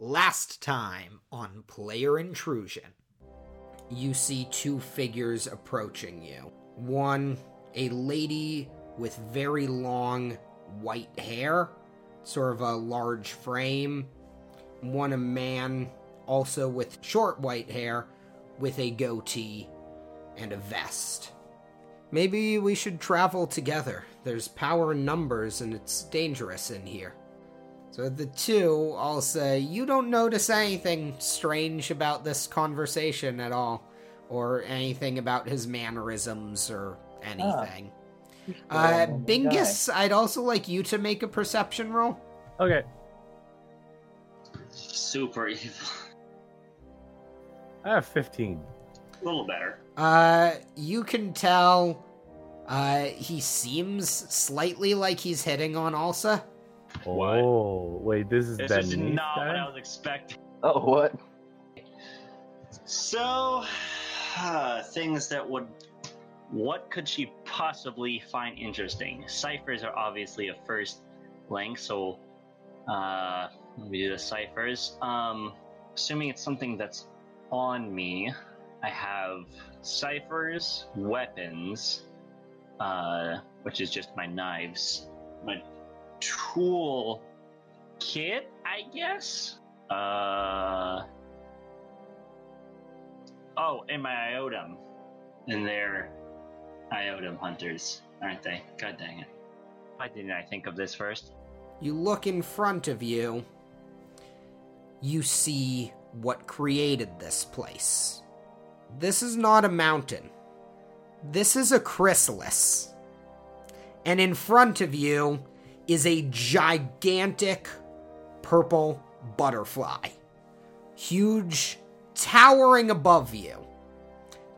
Last time on Player Intrusion, you see two figures approaching you. One, a lady with very long white hair, sort of a large frame. One, a man, also with short white hair, with a goatee and a vest. Maybe we should travel together. There's power in numbers and it's dangerous in here. So the two all say, You don't notice anything strange about this conversation at all, or anything about his mannerisms or anything. Uh, Oh, Bingus, I'd also like you to make a perception roll. Okay. Super evil. I have 15. A little better. Uh, you can tell uh, he seems slightly like he's hitting on Alsa. What? Oh, wait, this is This is Neath not what I was expecting. Oh, what? So, uh, things that would. What could she possibly find interesting? Ciphers are obviously a first link, so uh, let me do the ciphers. Um, assuming it's something that's on me, I have ciphers, weapons, uh, which is just my knives, my tool kit, I guess. Uh, Oh, and my Iotum. And they're Iotum hunters, aren't they? God dang it. Why didn't I think of this first? You look in front of you. You see what created this place. This is not a mountain. This is a chrysalis. And in front of you is a gigantic purple butterfly. Huge, towering above you.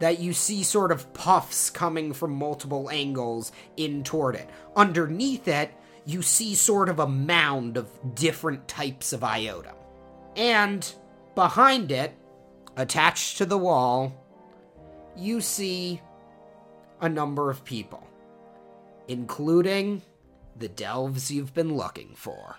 That you see sort of puffs coming from multiple angles in toward it. Underneath it, you see sort of a mound of different types of iota. And behind it, attached to the wall, you see a number of people, including the delves you've been looking for.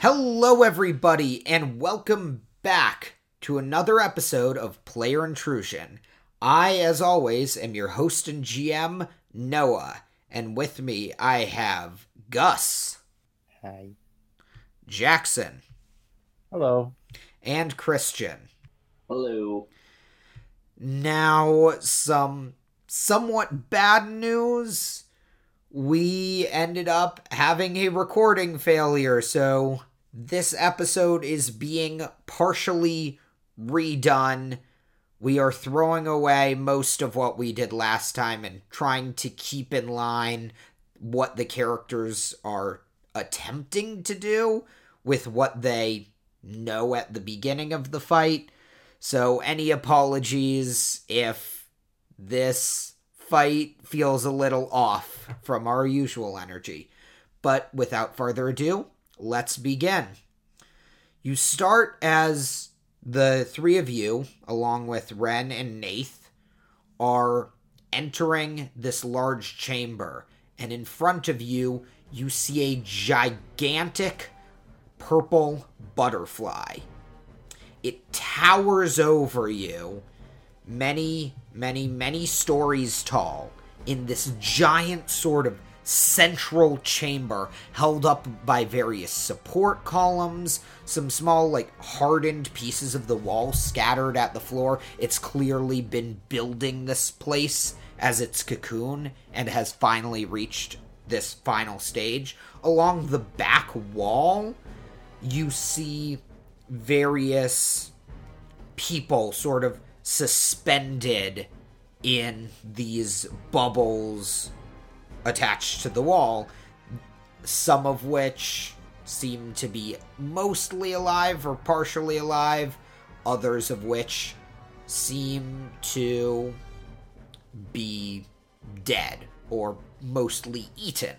Hello, everybody, and welcome back to another episode of Player Intrusion. I, as always, am your host and GM, Noah, and with me I have Gus, Hi. Jackson, Hello. and Christian. Hello. Now, some somewhat bad news. We ended up having a recording failure, so this episode is being partially redone. We are throwing away most of what we did last time and trying to keep in line what the characters are attempting to do with what they know at the beginning of the fight. So, any apologies if this fight feels a little off from our usual energy. But without further ado, let's begin. You start as the three of you, along with Ren and Nath, are entering this large chamber, and in front of you, you see a gigantic purple butterfly. It towers over you, many, many, many stories tall, in this giant sort of central chamber held up by various support columns, some small, like, hardened pieces of the wall scattered at the floor. It's clearly been building this place as its cocoon and has finally reached this final stage. Along the back wall, you see various people sort of suspended in these bubbles attached to the wall, some of which seem to be mostly alive or partially alive, others of which seem to be dead or mostly eaten.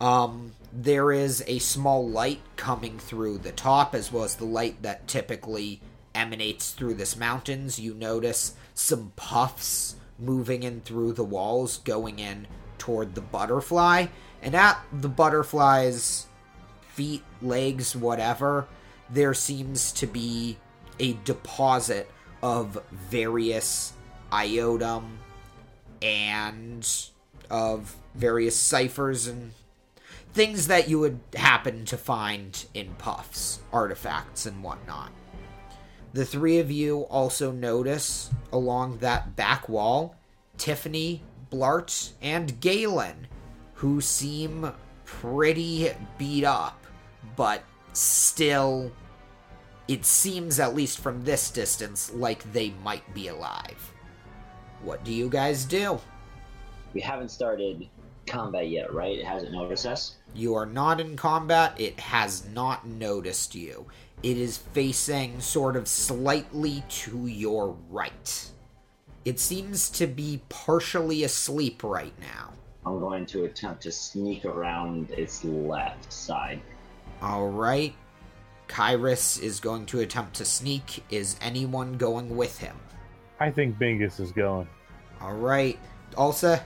Um, there is a small light coming through the top, as well as the light that typically emanates through this mountains. You notice some puffs moving in through the walls, going in toward the butterfly. And at the butterfly's feet, legs, whatever, there seems to be a deposit of various iotum and of various ciphers and things that you would happen to find in puffs, artifacts, and whatnot. The three of you also notice along that back wall Tiffany, Blart, and Galen, who seem pretty beat up, but still, it seems, at least from this distance, like they might be alive. What do you guys do? We haven't started combat yet, right? It hasn't noticed us. You are not in combat. It has not noticed you. It is facing sort of slightly to your right. It seems to be partially asleep right now. I'm going to attempt to sneak around its left side. Alright. Kyrus is going to attempt to sneak. Is anyone going with him? I think Bingus is going. Alright. Ulsa,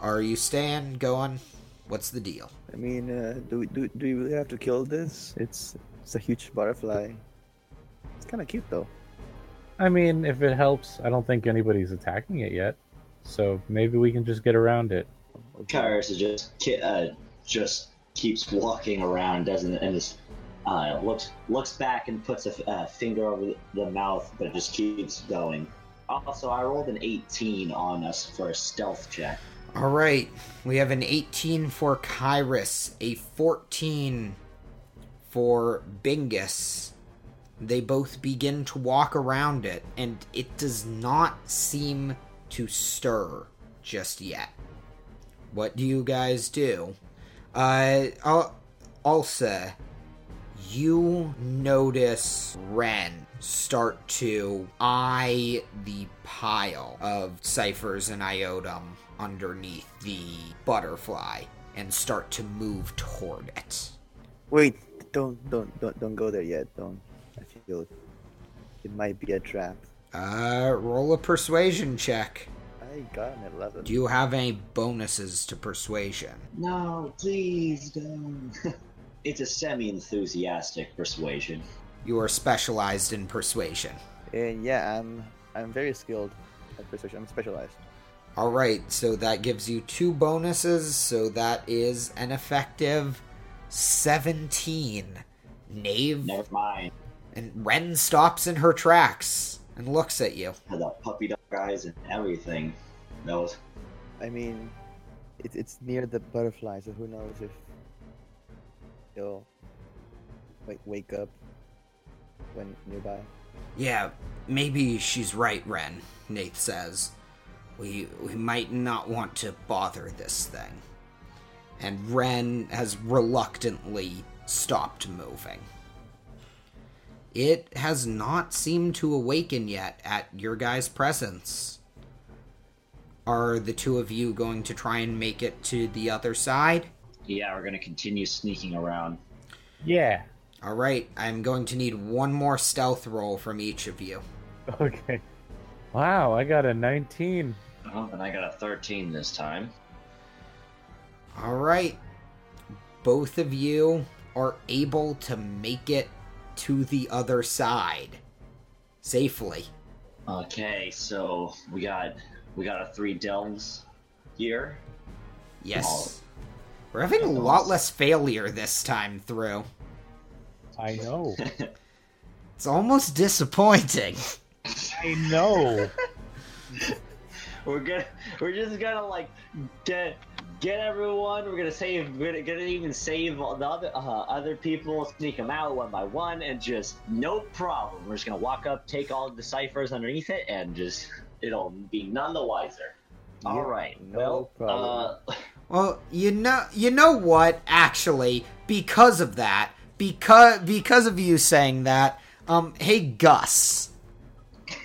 are you staying, going? What's the deal? I mean, uh, do we do, do we really have to kill this? It's it's a huge butterfly. It's kind of cute though. I mean, if it helps, I don't think anybody's attacking it yet. So maybe we can just get around it. Kyrus is just ki- uh, just keeps walking around, doesn't and just uh, looks looks back and puts a f- uh, finger over the, the mouth, but it just keeps going. Also, I rolled an 18 on us for a stealth check. Alright. We have an 18 for Kyrus, a 14 for Bingus. They both begin to walk around it, and it does not seem to stir just yet. What do you guys do? Uh, Al- Alsa, you notice Ren start to eye the pile of ciphers and iotum underneath the butterfly and start to move toward it. Wait, don't don't don't don't go there yet. Don't. I feel it might be a trap. Uh, roll a persuasion check. I got an eleven. Do you have any bonuses to persuasion? No, please don't. it's a semi-enthusiastic persuasion. You are specialized in persuasion. And yeah, I'm I'm very skilled at persuasion. I'm specialized. All right, so that gives you two bonuses, so that is an effective 17. Knave Never mind. and Ren stops in her tracks and looks at you. Had the puppy dog eyes and everything. That was I mean, it's it's near the butterfly, so who knows if he'll like wake up when nearby. Yeah, maybe she's right, Ren, Nate says. We we might not want to bother this thing. And Ren has reluctantly stopped moving. It has not seemed to awaken yet at your guys' presence. Are the two of you going to try and make it to the other side? yeah. We're gonna continue sneaking around. Yeah. All right, I'm going to need one more stealth roll from each of you. Okay. Wow, I got a 19. Oh, and I got a 13 this time. All right. Both of you are able to make it to the other side safely. Okay, so we got we got our three delves here. Yes. We're having a lot less failure this time through. I know. It's almost disappointing. I know. We're gonna we're just gonna like get get everyone. We're gonna save. We're gonna, gonna even save all the other uh, other people, sneak them out one by one, and just no problem. We're just gonna walk up, take all the ciphers underneath it, and just it'll be none the wiser. All Yeah, right. no well, problem. uh, Well, you know, you know what? Actually, because of that, because because of you saying that, um, hey Gus,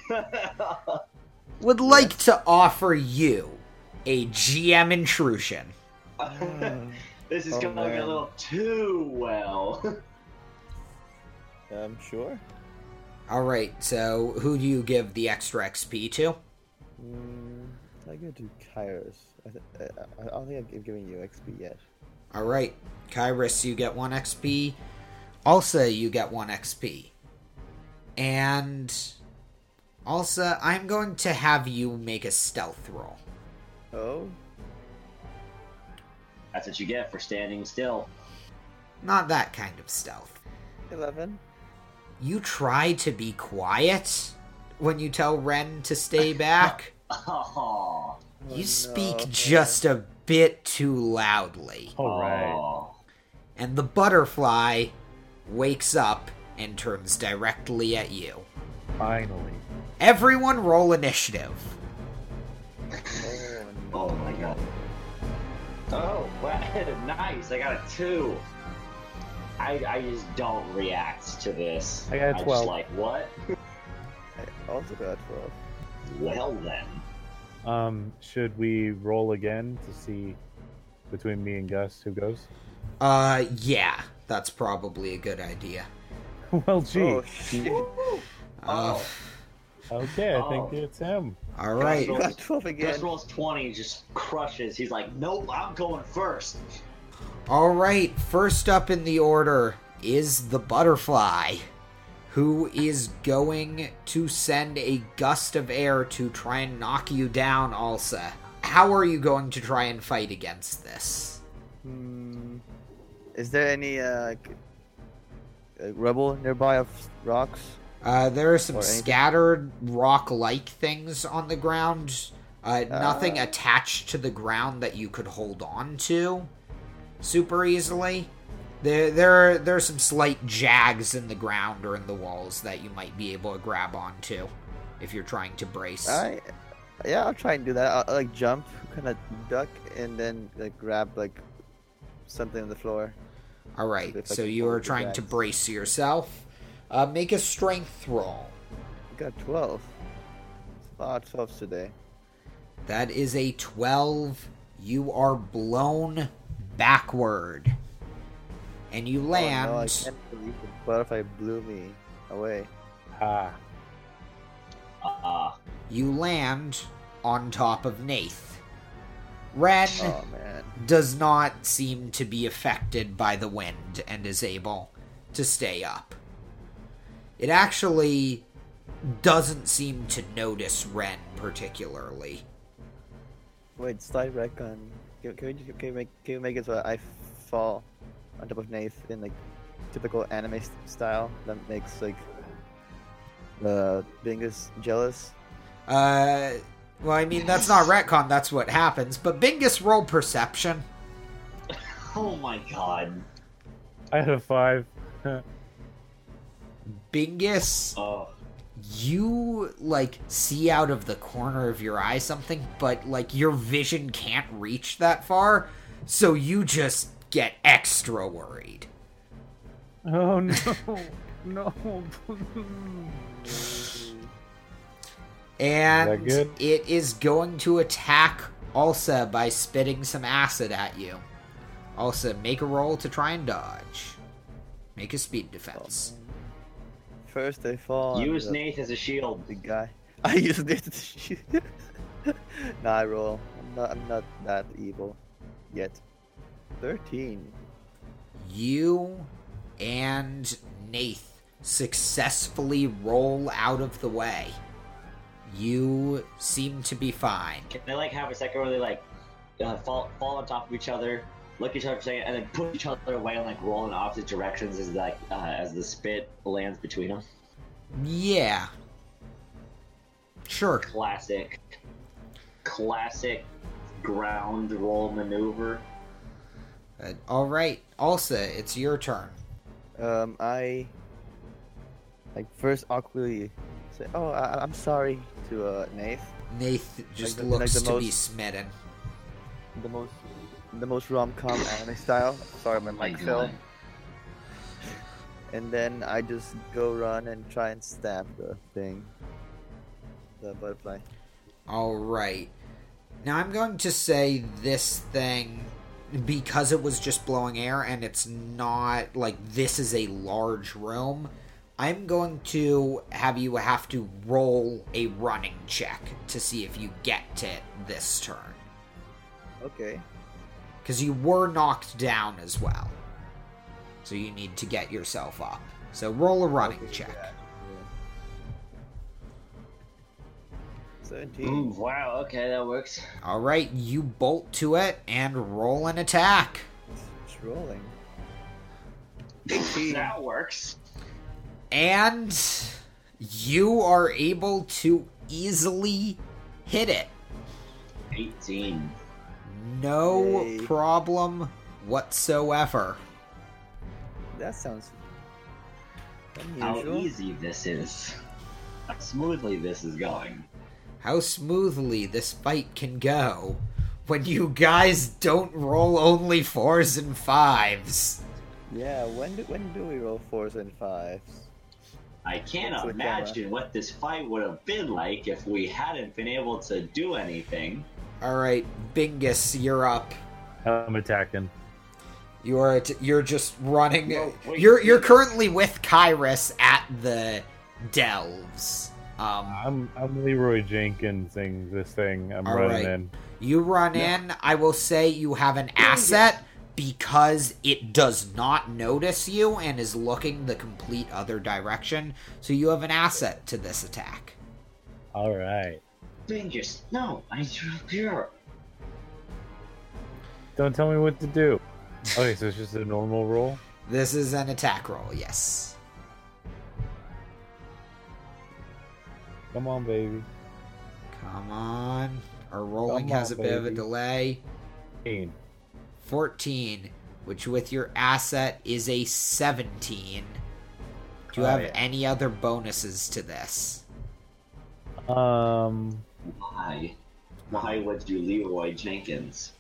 would like to offer you a GM intrusion. This is Oh, going man. a little too well. Um, sure. All right, so who do you give the extra XP to? Mm, I go to Kyrus. I, th- I, I don't think I've given you XP yet. All right, Kyrus, you get one XP. Alsa, you get one XP. And Alsa, I'm going to have you make a stealth roll. Oh, That's what you get for standing still. Not that kind of stealth. 11. You try to be quiet when you tell Ren to stay back. Oh, you no. speak just a bit too loudly. All right. oh. And the butterfly wakes up and turns directly at you. Finally. Everyone roll initiative. Oh, Oh my god. Oh, wow, nice. I got a two. I, I just don't react to this. I got a I'm 12. just like, what? I also got a 12. Well then. Um, should we roll again to see between me and Gus who goes? Uh, yeah, that's probably a good idea. well, gee. Oh, shit. Uh, Okay, I think Oh. it's him. all right. You got 12 Gus again. rolls 20, just crushes. He's like, nope, I'm going first. All right, first up in the order is the butterfly, who is going to send a gust of air to try and knock you down, Alsa. How are you going to try and fight against this? Hmm. Is there any uh, uh, rubble nearby of rocks? Uh, there are some scattered rock like things on the ground. Uh, nothing Ah. attached to the ground that you could hold on to super easily. There, there, there are some slight jags in the ground or in the walls that you might be able to grab onto if you're trying to brace. I, yeah, I'll try and do that. I'll, I'll like jump, kind of duck, and then like grab like something on the floor. All right, if I so you are trying to brace yourself. Uh, make a strength roll. I got 12. A lot of today. That is a 12. You are blown backward. And you land. Oh, no, I can't believe the butterfly blew me away. Ah. Ah, You land on top of Nath. Ren Oh does not seem to be affected by the wind and is able to stay up. It actually doesn't seem to notice Ren particularly. Wait, slide retcon. Can, can, we, can, we make, can we make it so I fall on top of Nath in like typical anime s- style that makes like the Bingus jealous? Uh, well, I mean, that's not retcon, that's what happens. But Bingus roll perception. oh my god. I had a five. Bingus, Oh, you, like, see out of the corner of your eye something, but, like, your vision can't reach that far, so you just get extra worried. oh no. no. And Is it is going to attack Ulsa by spitting some acid at you. Ulsa, make a roll to try and dodge. Make a speed defense. First I fall. on use the, Nath as a shield. the guy. I use Nath to shoot. nah, I roll. I'm not. I'm not that evil yet. Thirteen. You and Nath successfully roll out of the way. You seem to be fine. Can they like have a second where they like uh, fall fall on top of each other, look at each other for a second, and then push each other away and like roll in opposite directions as like uh, as the spit lands between them? Yeah. Sure. Classic, classic ground roll maneuver. Uh, all right. Ulsa, it's your turn. Um, I like first awkwardly say, "Oh, I, I'm sorry" to uh, Nath. Nath just the- like looks the to be smitten. The most, the most rom-com anime style. Sorry, my mic fell. And then I just go run and try and stab the thing, the butterfly. All right. Now I'm going to say this thing. because it was just blowing air and it's not like this is a large room, I'm going to have you have to roll a running check to see if you get to it this turn. Okay. Because you were knocked down as well. So you need to get yourself up. So roll a running Okay, check. yeah, yeah. Seventeen. Mm, wow. Okay, that works. Alright, you bolt to it and roll an attack. It's rolling. that works. And you are able to easily hit it. 18. No Yay. problem whatsoever. That sounds How easy this is. How smoothly this is going. How smoothly this fight can go when you guys don't roll only fours and fives. Yeah. When do when do we roll fours and fives? I can't Looks like imagine what this fight would have been like if we hadn't been able to do anything. Alright, Bingus, you're up. I'm attacking. You are t- you're just running. No, wait, you're you're currently with Kyrus at the delves. Um, I'm I'm Leroy Jenkinsing this thing. I'm All running right. in. You run in. I will say you have an asset because it does not notice you and is looking the complete other direction. So you have an asset to this attack. All right. Bingus, no, I pure. Don't tell me what to do. Okay, so it's just a normal roll. This is an attack roll. Yes. Come on, baby. Come on. Our rolling Come has a on, bit of a delay. 18. 14, which with your asset is a 17. Do you Oh, have yeah. any other bonuses to this? Um. Why? Why would you Leroy Jenkins?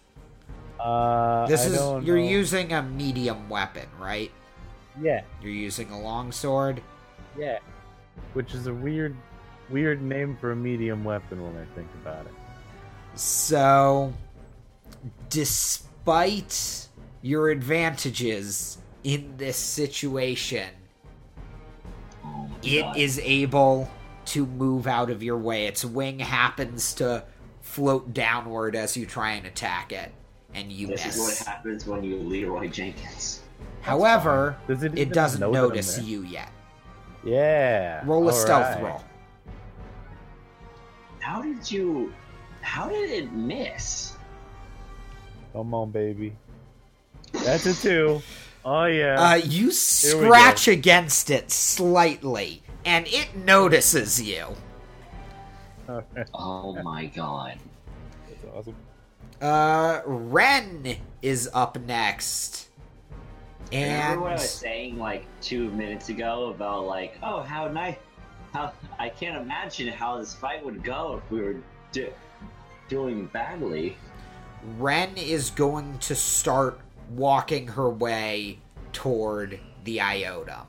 Uh. This I is don't you're know. using a medium weapon, right? Yeah. You're using a longsword. Yeah. Which is a weird, weird name for a medium weapon when I think about it. So, despite your advantages in this situation, Oh it God. is able to move out of your way. Its wing happens to float downward as you try and attack it, and you miss. This is what happens when you Leroy Jenkins. However, Does it? it doesn't know notice you yet. Yeah. Roll a stealth right. roll. How did you? How did it miss? Come on, baby. That's a two. Oh yeah. Uh, you scratch against it slightly, and it notices you. Alright, Oh my god. That's awesome. Uh, Ren is up next. Remember And what I was saying like two minutes ago about like, oh, how nice, how I can't imagine how this fight would go if we were do- doing badly. Ren is going to start walking her way toward the Iota,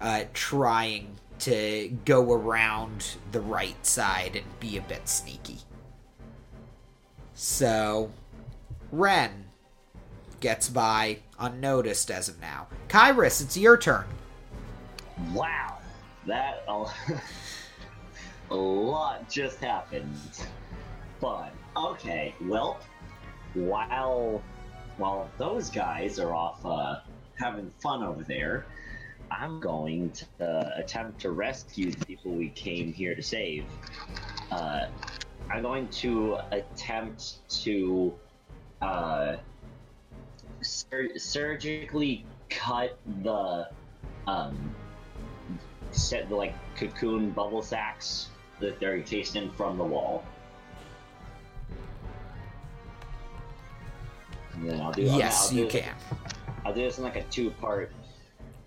uh, trying to go around the right side and be a bit sneaky. So, Ren gets by unnoticed as of now. Kyrus, it's your turn. Wow, that a, a lot just happened. But okay, well, while while those guys are off uh, having fun over there, I'm going to uh, attempt to rescue the people we came here to save. Uh, I'm going to attempt to uh, sur- surgically cut the um, set the like cocoon bubble sacks that they're encased in from the wall. And then I'll do. Yes, I'll you do- can. I'll do this in like a two-part,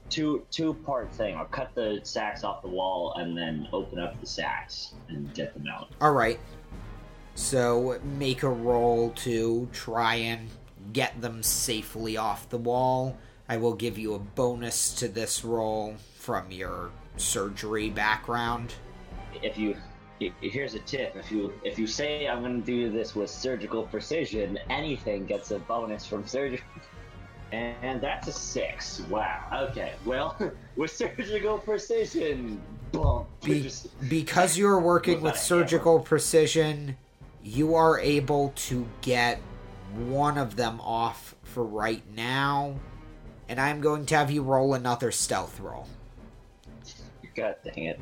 two two-part thing. I'll cut the sacks off the wall and then open up the sacks and get them out. All right. So make a roll to try and get them safely off the wall. I will give you a bonus to this roll from your surgery background. If you Here's a tip: if you if you say I'm going to do this with surgical precision, anything gets a bonus from surgery. And that's a six. Wow. Okay. Well, with surgical precision, boom. Be- just because you're working With surgical precision, you are able to get one of them off for right now. And I'm going to have you roll another stealth roll. God dang it.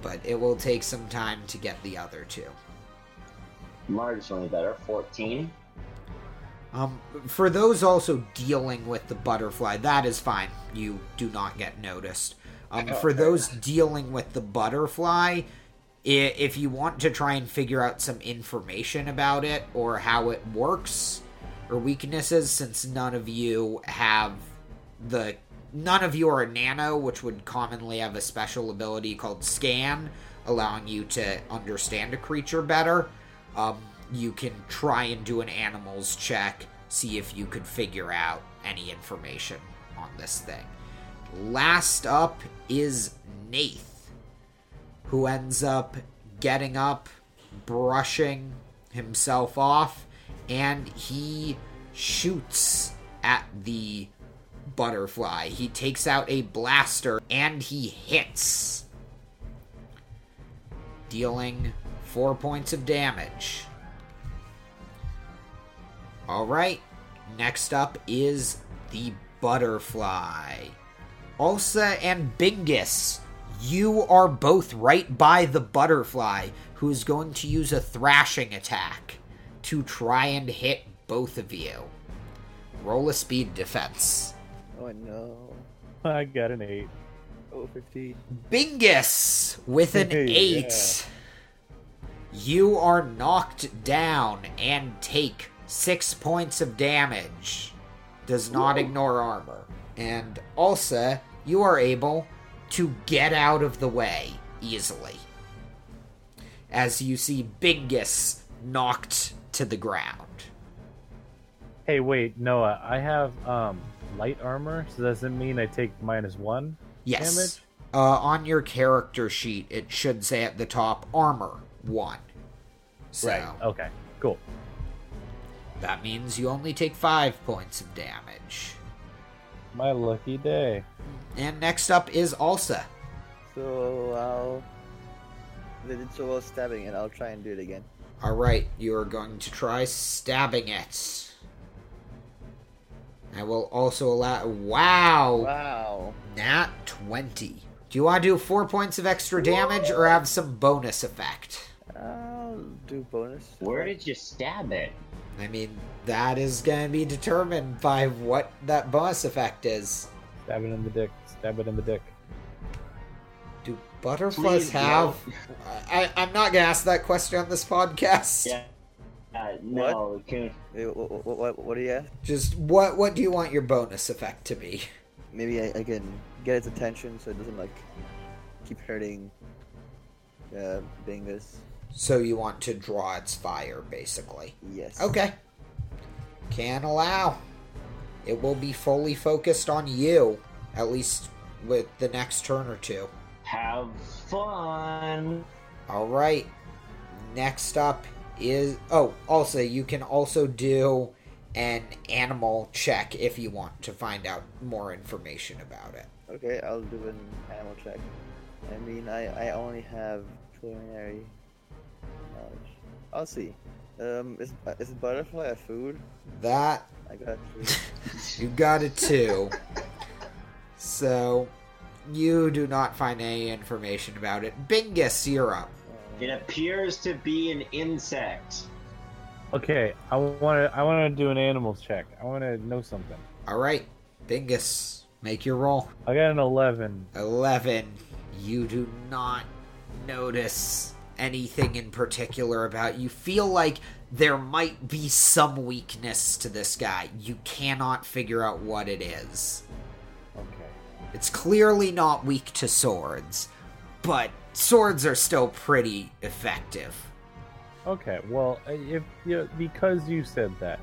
But it will take some time to get the other two. Marginally better. Fourteen. Um, for those also dealing with the butterfly, that is fine. You do not get noticed. Um, Oh, for those dealing with the butterfly, if you want to try and figure out some information about it or how it works or weaknesses, since none of you have the none of you are a nano, which would commonly have a special ability called scan, allowing you to understand a creature better. Um, you can try and do an animals check, see if you could figure out any information on this thing. Last up is Nath, who ends up getting up, brushing himself off, and he shoots at the butterfly. He takes out a blaster and he hits, dealing four points of damage. Alright, next up is the butterfly. Ulsa and Bingus, you are both right by the butterfly, who is going to use a thrashing attack to try and hit both of you. Roll a speed defense. Oh no. I got an eight. Oh, 15. Bingus with an 8. yeah. You are knocked down and take 6 points of damage. Does not ignore armor. And also, you are able to get out of the way easily. As you see Bingus knocked to the ground. Hey, wait, Noah. I have um light armor, so does it mean I take minus one Yes. damage? Uh, on your character sheet, it should say at the top armor 1. So, Right. Okay. Cool. That means you only take five points of damage. My lucky day. And next up is Ulsa. So I'll. They did so well stabbing it, I'll try and do it again. Alright, you are going to try stabbing it. I will also allow. Wow! Wow. Nat 20. Do you want to do four points of extra damage or have some bonus effect? Uh, I'll do bonus. Where did you stab it? I mean, that is going to be determined by what that bonus effect is. Stab it in the dick. Stab it in the dick. Do butterflies Please, have. I, I'm not going to ask that question on this podcast. Yeah. Uh, no, can What, what, what, what do you have? Just what what do you want your bonus effect to be? Maybe I, I can get its attention so it doesn't like keep hurting uh, Bingus. So you want to draw its fire, basically. Yes. Okay. Can allow. It will be fully focused on you, at least with the next turn or two. have fun. All right. Next up is oh, also you can also do an animal check if you want to find out more information about it. Okay, I'll do an animal check. I mean, I, I only have preliminary knowledge. I'll see. Um, is, is butterfly a food? That I got three. You got it too. so, you do not find any information about it. Bingus, you're up. It appears to be an insect. Okay, I want to. I want to do an animals check. I want to know something. All right, Bingus, make your roll. I got an eleven. 11. You do not notice anything in particular about you feel like there might be some weakness to this guy you cannot figure out what it is Okay. it's clearly not weak to swords but swords are still pretty effective Okay. Well, uh, if you because you said that,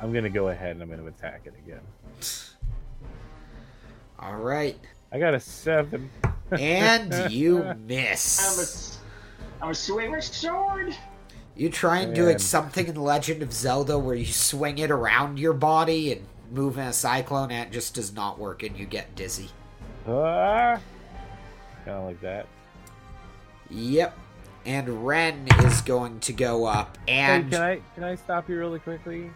I'm gonna go ahead and I'm gonna attack it again. all right I got a seven. and you I'm miss. A, I'm a swing my sword. You try and do it something in The Legend of Zelda where you swing it around your body and move in a cyclone, and it just does not work, and you get dizzy. Ah, kind of like that. Yep. And Ren is going to go up, Hey, and can I can I stop you really quickly?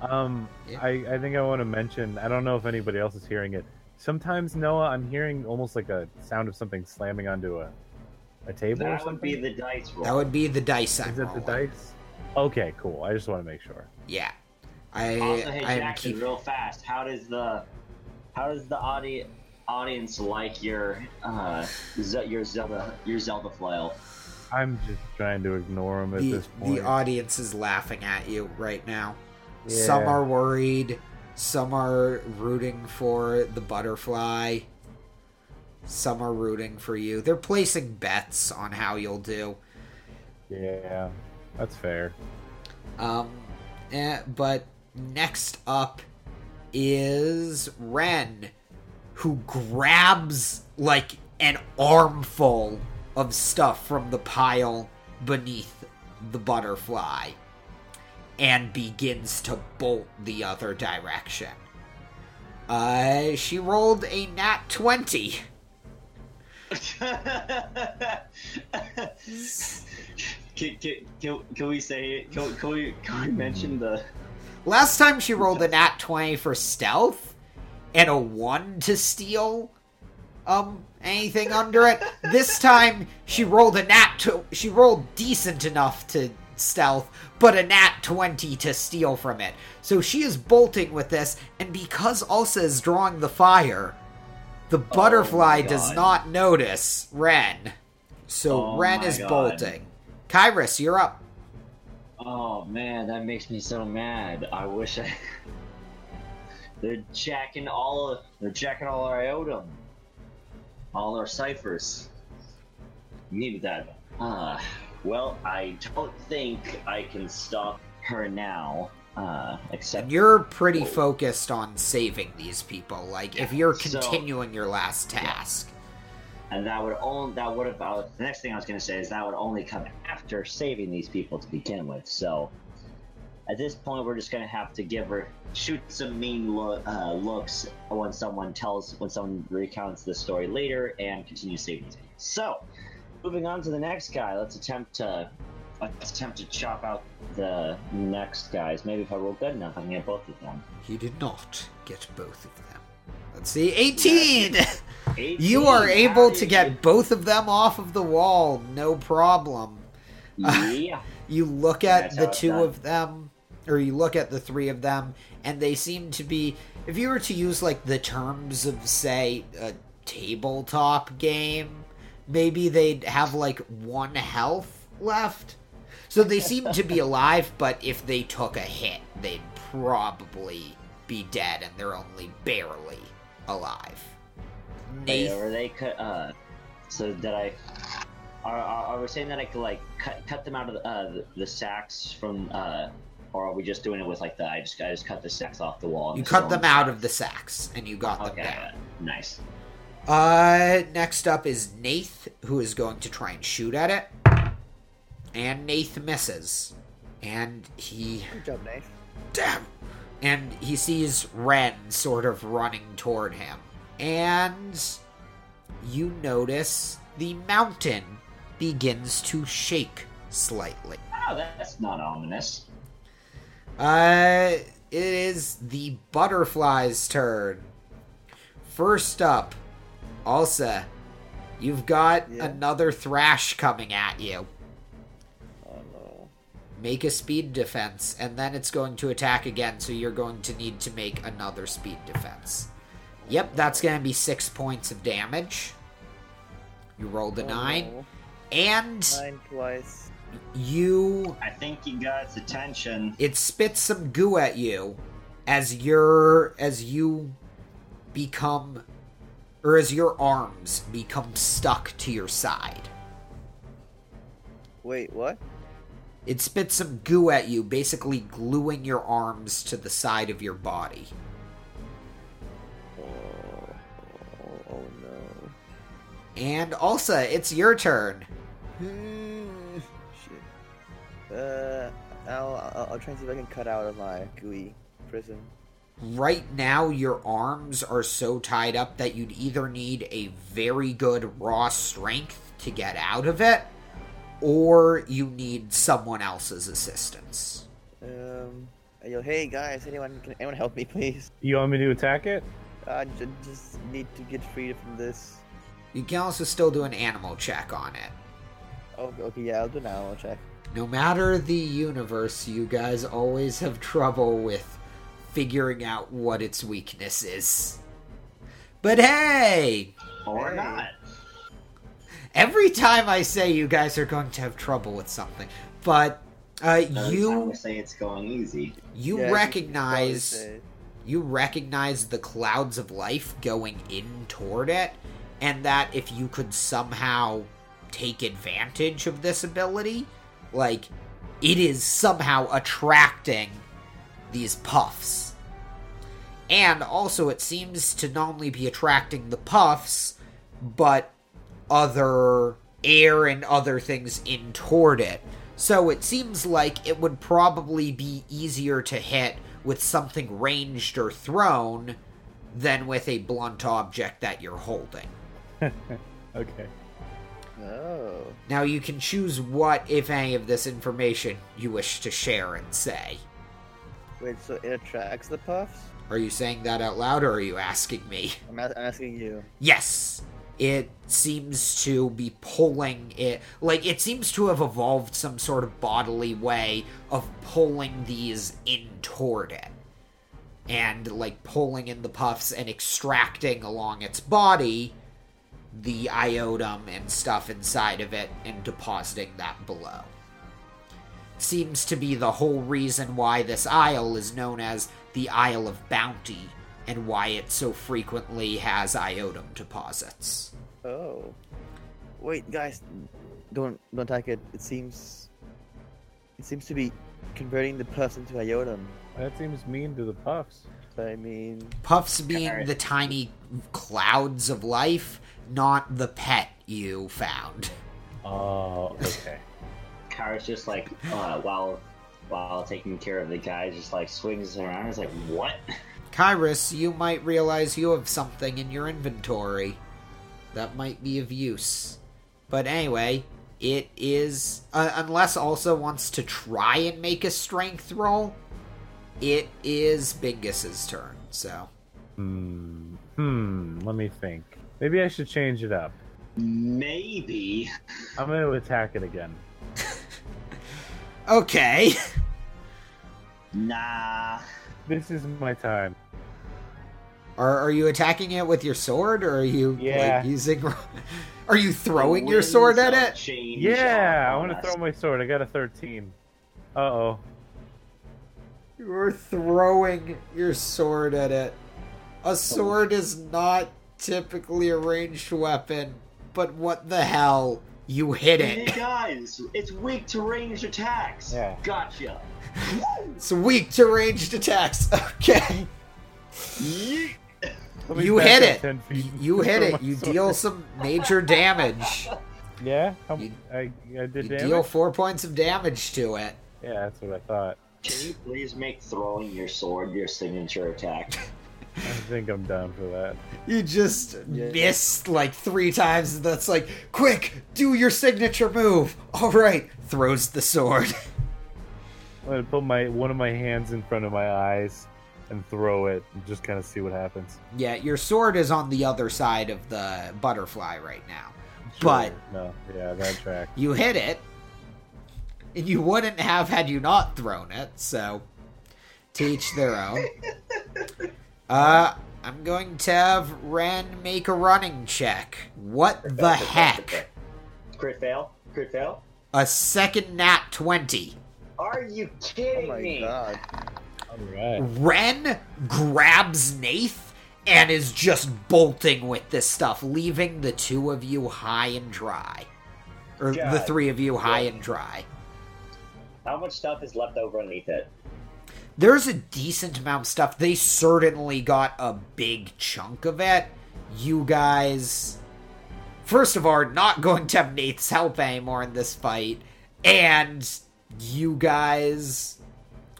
Um, Yeah. I I think I want to mention. I don't know if anybody else is hearing it. Sometimes Noah, I'm hearing almost like a sound of something slamming onto a a table or That something. would be the dice roll. that would be the dice I'm Is it the rolling. dice? Okay, cool. I just want to make sure. Yeah. I Also, hey I'm Jackson, keep real fast. How does the how does the audi- audience like your uh Ze- your Zelda your Zelda flail? I'm just trying to ignore him at the this point. the audience is laughing at you right now. Some Yeah. are worried, some are rooting for the butterfly. Some are rooting for you. They're placing bets on how you'll do. Yeah, that's fair. Um, eh, but next up is Ren, who grabs like an armful of stuff from the pile beneath the butterfly and begins to bolt the other direction. Uh, she rolled a nat 20. Can, can, can, can we say can, can we can we mention the Last time she rolled a nat 20 for stealth and a 1 to steal um anything under it. This time she rolled a nat to she rolled decent enough to stealth, but a nat 20 to steal from it. So she is bolting with this and because Ulsa is drawing the fire, the butterfly does not notice Ren. So Oh Ren is God. bolting. Kyrus, you're up. Oh man, that makes me so mad. I wish I. they're jacking all of. They're jacking all our iotum. All our ciphers. Needed that. Uh, well, I don't think I can stop her now. Uh, except And you're pretty focused on saving these people. Like, if you're So- continuing your last task. and that would only that would have uh, the next thing I was going to say is that would only come after saving these people to begin with. So at this point, we're just going to have to give her shoot some mean lo- uh, looks when someone tells when someone recounts the story later and continue saving. So moving on to the next guy, let's attempt to attempt to chop out the next guys. Maybe if I roll good enough, I can get both of them. He did not get both of them. Let's see, 18! you are able to get both of them off of the wall, no problem. you- yeah. You look at the two of them, or you look at the three of them, and they seem to be. If you were to use, like, the terms of, say, a tabletop game, maybe they'd have, like, one health left. So they seem to be alive, but if they took a hit, they'd probably be dead, and they're only barely alive. Wait, Nath, or they could. Uh, so that I. Are, are, are we saying that I could like cut, cut them out of the, uh, the, the sacks from, uh, or are we just doing it with like the I just I just cut the sacks off the wall? you cut them out of the sacks, and you got them Okay, down. yeah, nice. Uh, next up is Nath, who is going to try and shoot at it. And Nath misses. And he. Good job, Nate. Damn! And he sees Ren sort of running toward him. And you notice the mountain begins to shake slightly. Oh, that's not ominous. Uh, it is the butterfly's turn. First up, Alsa, you've got Yeah. another thrash coming at you. Oh no. Make a speed defense, and then it's going to attack again, so you're going to need to make another speed defense. Yep, that's going to be six points of damage. You rolled a Oh, nine, no. and Nine twice. you I think you got its attention. it spits some goo at you as your as you become or as your arms become stuck to your side. Wait, what? It spits some goo at you, basically gluing your arms to the side of your body. Oh, oh, no. And Ulsa, it's your turn. Hmm, Shit. Uh, I'll, I'll I'll try and see if I can cut out of my gooey prison. Right now, your arms are so tied up that you'd either need a very good raw strength to get out of it, or you need someone else's assistance. Um, yo, hey guys, anyone can anyone help me, please? You want me to attack it? I j- just need to get free from this. You can also still do an animal check on it. Oh, okay, yeah, I'll do an animal check. No matter the universe, you guys always have trouble with figuring out what its weakness is. But hey, Or Hey. not. Every time I say you guys are going to have trouble with something, but uh, you say it's going easy. You Yeah, I could probably recognize say- you recognize the clouds of life going in toward it, and that if you could somehow take advantage of this ability, like it is somehow attracting these puffs. And also, it seems to not only be attracting the puffs, but other air and other things in toward it. So it seems like it would probably be easier to hit with something ranged or thrown than with a blunt object that you're holding. Okay. Oh. Now you can choose what, if any, of this information you wish to share and say. Wait, so it attracts the puffs? Are you saying that out loud or are you asking me? I'm, a- I'm asking you. Yes. It seems to be pulling it. Like, it seems to have evolved some sort of bodily way of pulling these in toward it. And, like, pulling in the puffs and extracting along its body the iotum and stuff inside of it and depositing that below. Seems to be the whole reason why this isle is known as the Isle of Bounty and why it so frequently has iotum deposits. Oh. Wait, guys, don't don't attack it. It seems it seems to be converting the puffs into iotum. That seems mean to the puffs. I mean, Puffs being Alright. the tiny clouds of life, not the pet you found. Oh, okay. Kara's just like, uh, while while taking care of the guy, just like swings around. And it's like, what? Kyrus, you might realize you have something in your inventory that might be of use. But anyway, it is. Uh, unless also wants to try and make a strength roll, it is Bingus's turn, so. Hmm. Hmm. Let me think. Maybe I should change it up. Maybe. I'm going to attack it again. Okay. Nah. This is my time. Are, are you attacking it with your sword, or are you Yeah. like, using. Are you throwing your sword at it? Yeah, I want to throw my sword. I got a 13. Uh oh. You're throwing your sword at it. A sword is not typically a ranged weapon, but what the hell? You hit Hey it. guys, it's weak to ranged attacks. Yeah. Gotcha. It's weak to ranged attacks. Okay. Yeet. Let me You hit it. You hit it. You sword. deal some major damage. Yeah? You- I, I did You damage? deal four points of damage to it. Yeah, that's what I thought. Can you please make throwing your sword your signature attack? I think I'm down for that. You just Yeah. missed like three times. and That's like, quick, do your signature move. All right, throws the sword. I'm gonna put my one of my hands in front of my eyes and throw it and just kind of see what happens. Yeah, your sword is on the other side of the butterfly right now. But- no, yeah, that track. You hit it, and you wouldn't have had you not thrown it, so to each their own. Uh, I'm going to have Ren make a running check. What the heck? Crit fail? Crit fail? A second nat 20. Are you oh kidding my me? god. All right. Ren grabs Nath and is just bolting with this stuff, leaving the two of you high and dry. Or the three of you high and dry. How much stuff is left over underneath it? There's a decent amount of stuff. They certainly got a big chunk of it. You guys first of all, not going to have Nate's help anymore in this fight, and you guys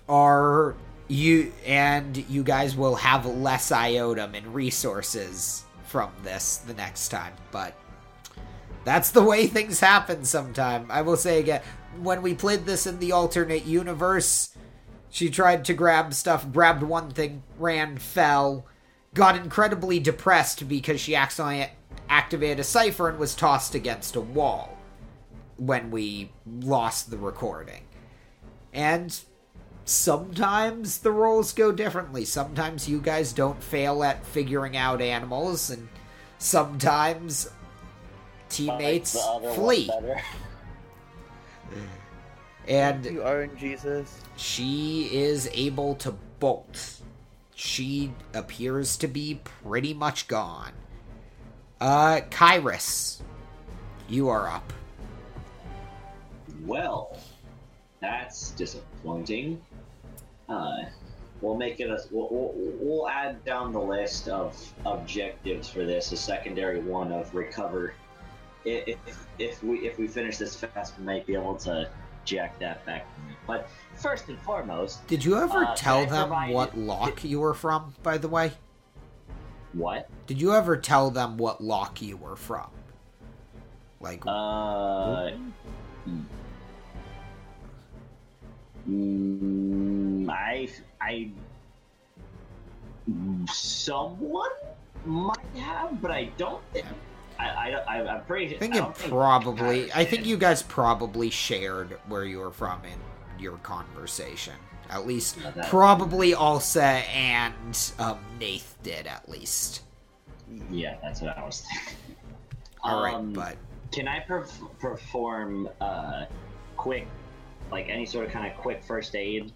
are you and you guys will have less iotum and resources from this the next time, but that's the way things happen sometime. I will say again, when we played this in the alternate universe, she tried to grab stuff, grabbed one thing, ran, fell, got incredibly depressed because she accidentally activated a cipher and was tossed against a wall when we lost the recording. And sometimes the roles go differently. Sometimes you guys don't fail at figuring out animals, and sometimes teammates The other one flee. And You are in Jesus. she is able to bolt. She appears to be pretty much gone. Uh, Kyrus, you are up. Well, that's disappointing. Uh, we'll make it a. We'll, we'll, we'll add down the list of objectives for this. A secondary one of recover. If, if we if we finish this fast, we might be able to jack that back. But first and foremost, Did you ever Uh, tell them provide- what lock you were from, by the way? what? Did you ever tell them what lock you were from? Like, Uh. Mm, I, I, someone might have, but I don't think. I, I, I'm pretty. I think I it think probably. Kyrus I think you guys probably shared where you were from in your conversation. At least, probably Alsa and um, Nath did, at least. Yeah, that's what I was thinking. All right, Um, but Can I perf- perform uh, quick, like any sort of kind of quick first aid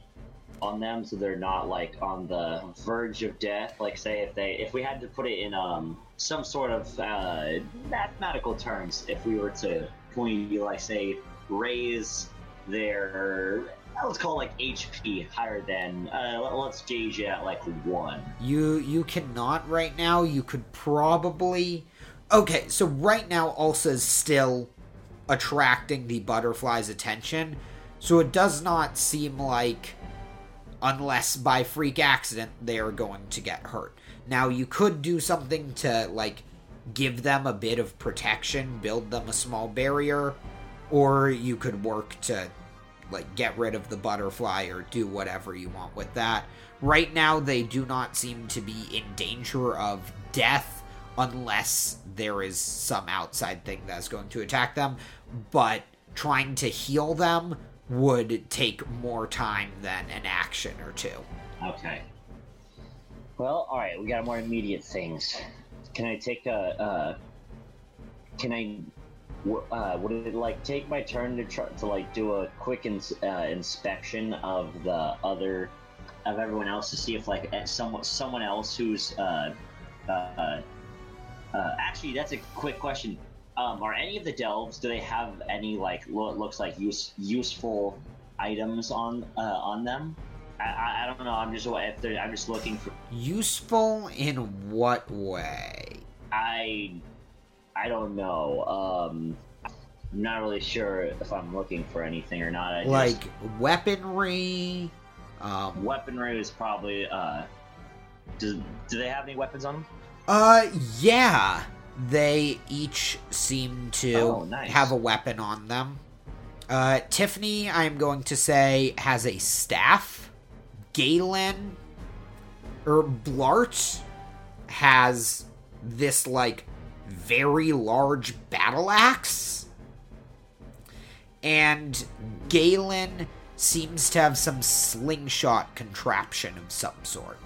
on them, so they're not like on the verge of death? Like, say if they, if we had to put it in um some sort of uh, mathematical terms, if we were to, can we like say raise their let's call it like HP higher than uh, let- let's gauge it at like one. You you cannot right now. You could probably Okay, so right now Ulsa's still attracting the butterfly's attention. So it does not seem like unless by freak accident they are going to get hurt. Now you could do something to like give them a bit of protection, build them a small barrier, or you could work to like get rid of the butterfly or do whatever you want with that. Right now, they do not seem to be in danger of death unless there is some outside thing that's going to attack them. But trying to heal them would take more time than an action or two. Okay. Well, all right. We got more immediate things. Can I take a? Uh, can I? Uh, would it like take my turn to try to like do a quick ins- uh, inspection of the other of everyone else to see if like eh, someone someone else who's uh, uh, uh, uh, actually that's a quick question. Um, are any of the delves? Do they have any like lo- looks like use useful items on uh, on them? I, I, don't know. I'm just if they're, I'm just looking for. Useful in what way? I I don't know. Um, I'm not really sure if I'm looking for anything or not. I just, Like weaponry? Um, weaponry is probably. Uh, do, do they have any weapons on them? Uh, yeah. They each seem to Oh, nice. have a weapon on them. Uh, Tiffany, I'm going to say, has a staff. Galen, or Blart, has this, like, very large battle axe. And Galen seems to have some slingshot contraption of some sort.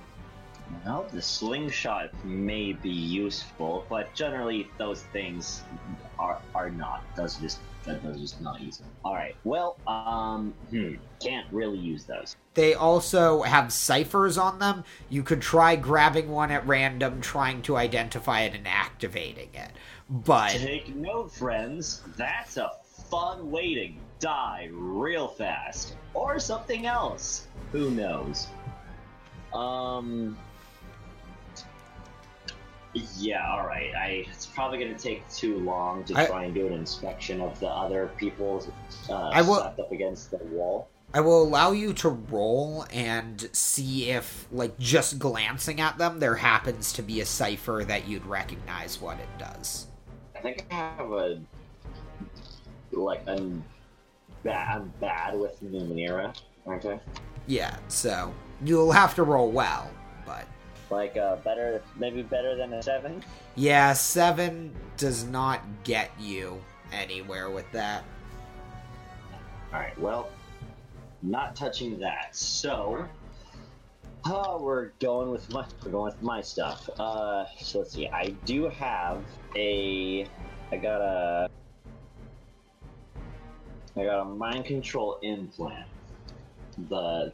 Well, the slingshot may be useful, but generally those things are are not. Those are just those are just not useful. All right. Well, um, hmm, can't really use those. They also have ciphers on them. You could try grabbing one at random, trying to identify it and activating it. But Take note, friends. That's a fun way to die real fast, or something else. Who knows? Um. Yeah, all right. I it's probably going to take too long to I- try and do an inspection of the other people uh, I will- up against the wall. I will allow you to roll and see if, like, just glancing at them, there happens to be a cipher that you'd recognize what it does. I think I have a like I'm bad. I'm bad with Numenera, aren't I? Yeah, so you'll have to roll well, but Like uh, better, maybe better than a seven. yeah, seven does not get you anywhere with that. All right. Well, not touching that. So, oh, we're going with my we're going with my stuff. Uh, so let's see. I do have a. I got a. I got a mind control implant. The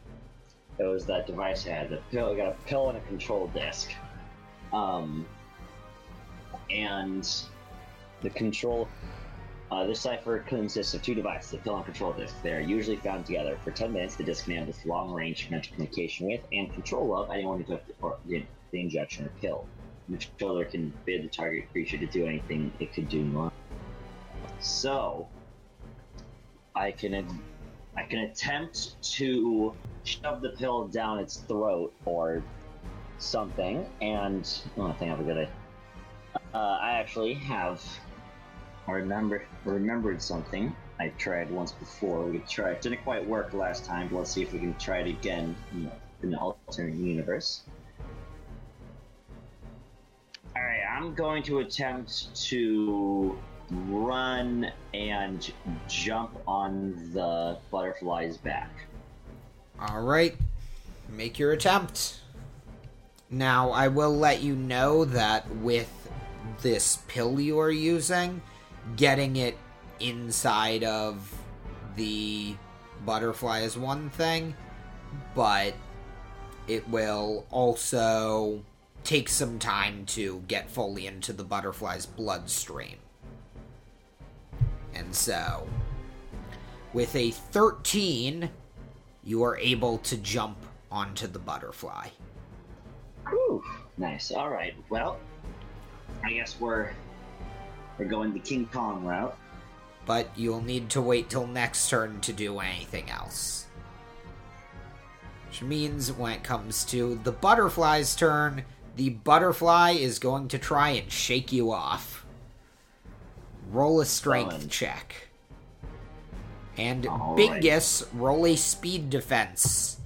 it was that device I had. The pill. I got a pill and a control disc. Um. And the control uh, this cipher consists of two devices, the pill and control disc. They are usually found together. For 10 minutes, the disc enables long-range mental communication with and control of anyone who took the, the, the injection or pill. The controller can bid the target creature to do anything it could do normally. So, I can I can attempt to shove the pill down its throat or something, and oh, I think I have a good idea. Uh, I actually have I remember remembered something I tried once before. We could try. It didn't quite work last time. But let's see if we can try it again in, in the alternate universe. All right, I'm going to attempt to run and jump on the butterfly's back. Alright, make your attempt. Now, I will let you know that with this pill you are using, getting it inside of the butterfly is one thing, but it will also take some time to get fully into the butterfly's bloodstream. So, with a 13, you are able to jump onto the butterfly. Ooh, nice. All right. Well, I guess we're we're going the King Kong route. But you'll need to wait till next turn to do anything else. Which means when it comes to the butterfly's turn, the butterfly is going to try and shake you off. Roll a strength Fun. check. And All Bingus, roll a speed defense.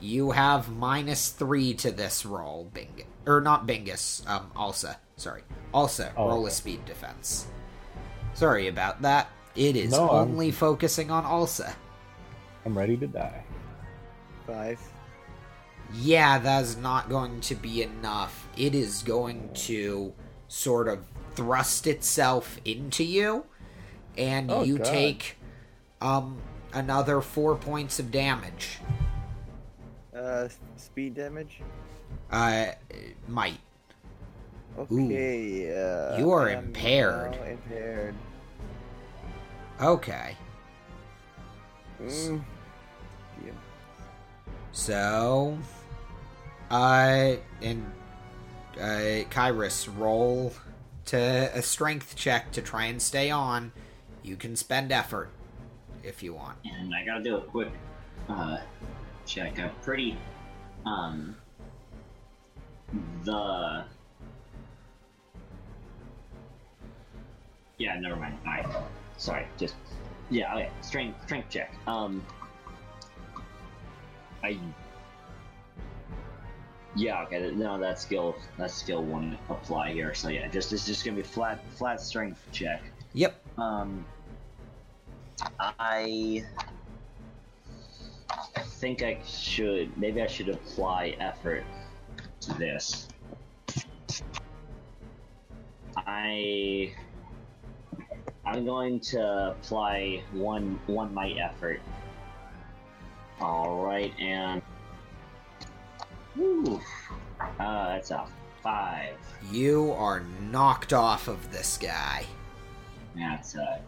You have minus three to this roll, Bingus. Or not Bingus, um, Alsa. Sorry. Alsa, Oh, roll a speed defense. Sorry about that. It is No, I'm- only focusing on Alsa. I'm ready to die. Five. Yeah, that's not going to be enough. It is going to sort of thrust itself into you, and Oh, you God. take um another four points of damage. Uh, speed damage. Uh, might. Okay. Uh, You are impaired. Impaired. Okay. Mm. Yeah. So, uh, and uh, Kyrus, roll to a strength check to try and stay on. You can spend effort if you want. and I gotta do a quick uh, check. I'm pretty um the yeah. Never mind. Right. Sorry. Just yeah. Okay. Strength strength check. Um. I. Yeah. Okay. No, that skill that skill won't apply here. So yeah, just it's just gonna be flat flat strength check. Yep. Um, I I think I should maybe I should apply effort to this. I I'm going to apply one one might effort. All right, and whew, uh, that's a five. You are knocked off of this guy. That's a.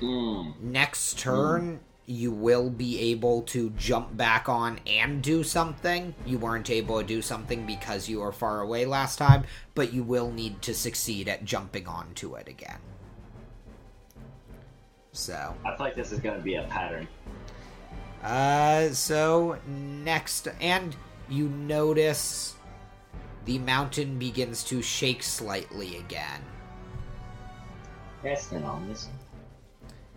Mm. Next turn, you will be able to jump back on and do something. You weren't able to do something because you were far away last time, but you will need to succeed at jumping onto it again. So, I feel like this is gonna be a pattern. Uh, so next, and you notice the mountain begins to shake slightly again. That's been on this.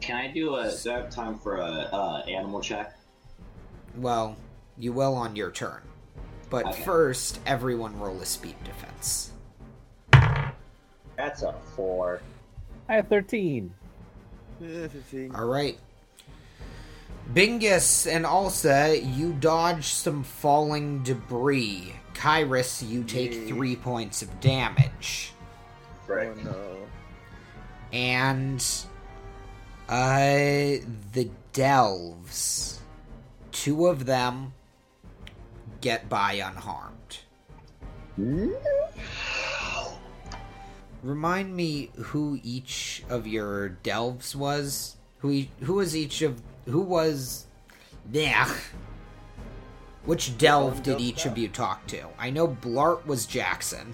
Can I do a? Do I have time for a uh, animal check? Well, you will on your turn. But Okay. first, everyone roll a speed defense. That's a four. I have 13. Eh, 15. Alright. Bingus and Alsa, you dodge some falling debris. Kyrus, you take Yay. three points of damage. Oh no. And uh the delves. Two of them get by unharmed. Remind me who each of your delves was. Who e- who was each of who was there? Which delve did each of you talk to? I know Blart was Jackson,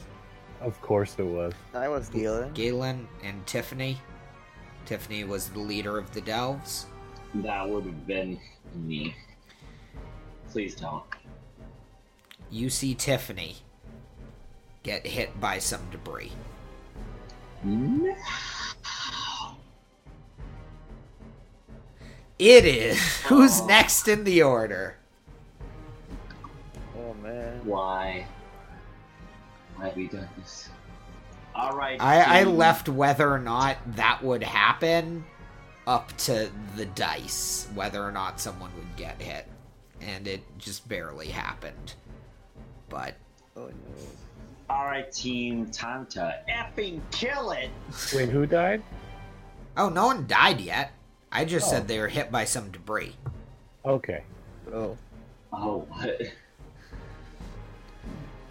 Of course it was. I was Galen. Galen, and Tiffany. Tiffany was the leader of the delves. That would have been me. Please don't. You see Tiffany get hit by some debris. It is. Who's Oh. next in the order? Oh man. Why? Why have we done this? All right. I, I left whether or not that would happen up to the dice, whether or not someone would get hit. And it just barely happened. But Oh no. All right, team. Time to effing kill it. Wait, who died? oh, no one died yet. I just Oh. said they were hit by some debris. Okay. Oh. Oh, what?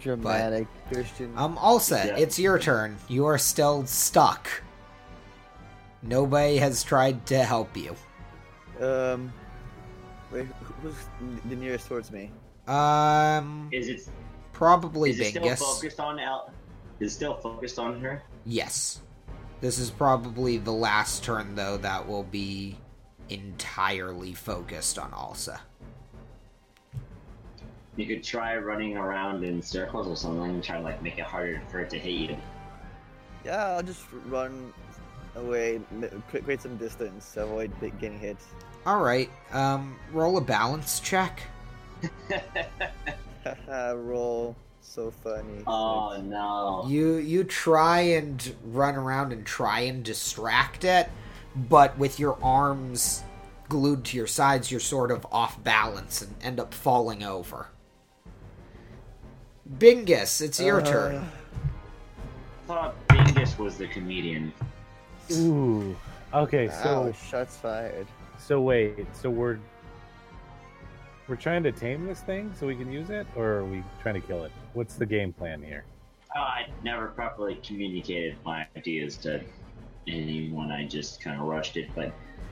Dramatic Christian. Um, Alsa, Yeah. it's your turn. You are still stuck. Nobody has tried to help you. Um. Wait, who's the nearest towards me? Um, Is it? probably Is it still focused on El? Is it still focused on her? Yes. This is probably the last turn, though, that will be entirely focused on Alsa. You could try running around in circles or something and try to like make it harder for it to hit you. Yeah, I'll just run away, create some distance, to avoid getting hit. Alright, um, roll a balance check. Haha, roll. So funny. oh no. You you try and run around and try and distract it, but with your arms glued to your sides, you're sort of off balance and end up falling over. Bingus, it's your Uh, turn. I thought Bingus was the comedian. Ooh. Okay, so Ow, shots fired. so wait, so we're we're trying to tame this thing so we can use it, or are we trying to kill it? What's the game plan here? Uh, oh, I never properly communicated my ideas to anyone. I just kind of rushed it. But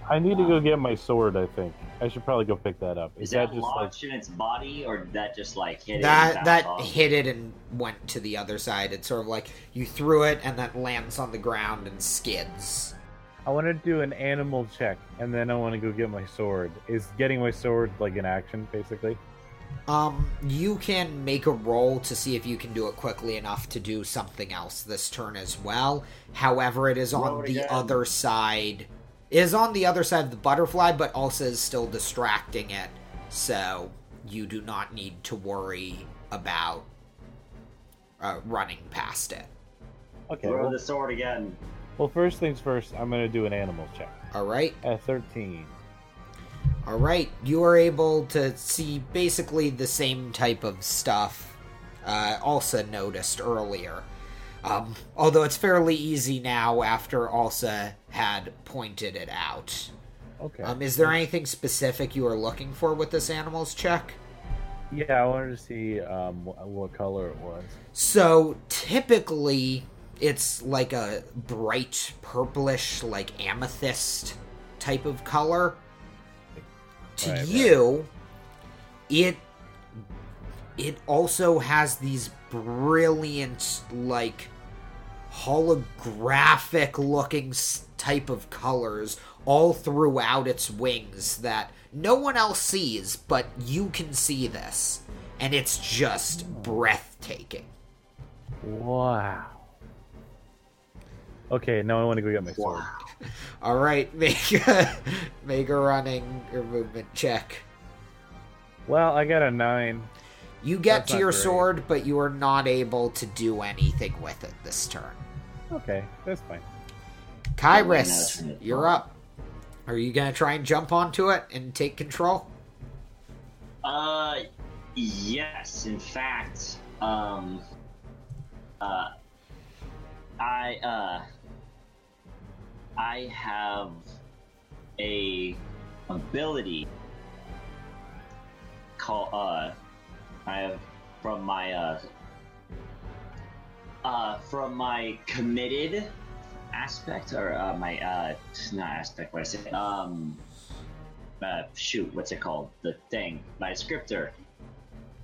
I need to go um, get my sword. I think I should probably go pick that up. is that, that just like lodged in its body, or did that just like hit it? That and that off? hit it and went to the other side. It's sort of like you threw it and that lands on the ground and skids. I want to do an animal check, and then I want to go get my sword. Is getting my sword like an action, basically? Um, you can make a roll to see if you can do it quickly enough to do something else this turn as well. However, it is on Roll the again. other side. It is on the other side of the butterfly, but also is still distracting it. So you do not need to worry about uh, running past it. Okay. Throw Well, the sword again. Well, first things first. I'm gonna do an animal check All right. at 13. All right, you are able to see basically the same type of stuff uh, Alsa noticed earlier. Um, although it's fairly easy now after Alsa had pointed it out. Okay. Um, is there anything specific you are looking for with this animal's check? Yeah, I wanted to see um, what color it was. So typically, it's like a bright purplish, like amethyst type of color. to Right, right. you, it it also has these brilliant, like holographic looking type of colors all throughout its wings that no one else sees, but you can see this, and it's just breathtaking. Wow. Okay, now I want to go get my sword. All right, make a, make a running or movement check. Well, I got a nine. You get That's to your great. sword, but you are not able to do anything with it this turn. Okay, that's fine. Kyrus, turn it you're up. Are you gonna try and jump onto it and take control? Uh, yes. In fact, um, uh, I uh, I have a ability called uh, I have from my uh, uh, from my committed aspect or uh, my uh, not aspect. What I say? Um, uh, shoot, what's it called? The thing. My scripter.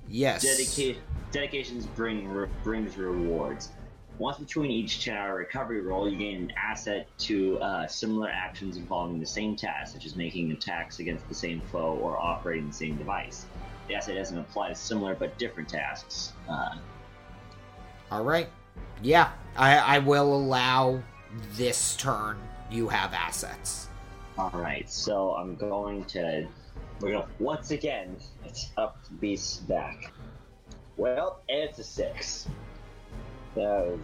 Yes. Dedica- dedications bring re- brings rewards. Once between each 10 hour recovery roll, you gain an asset to uh, similar actions involving the same task, such as making attacks against the same foe or operating the same device. The asset doesn't apply to similar but different tasks. Uh, All right. Yeah, I, I will allow this turn. You have assets. Alright, so I'm going to. We're going to. Once again, it's up to Beast's back. Well, it's a 6. That.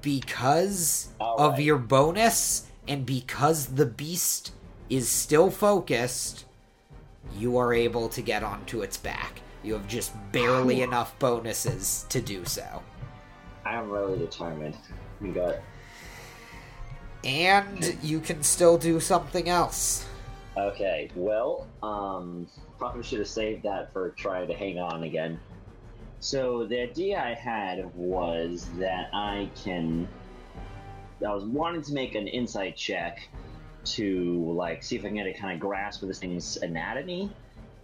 Because All of your bonus and because the beast is still focused, you are able to get onto its back. You have just barely enough bonuses to do so. I'm really determined. We got. And you can still do something else. Okay, well, um, probably should have saved that for trying to hang on again. So the idea I had was that I can. I was wanting to make an insight check to like see if I can get a kind of grasp of this thing's anatomy.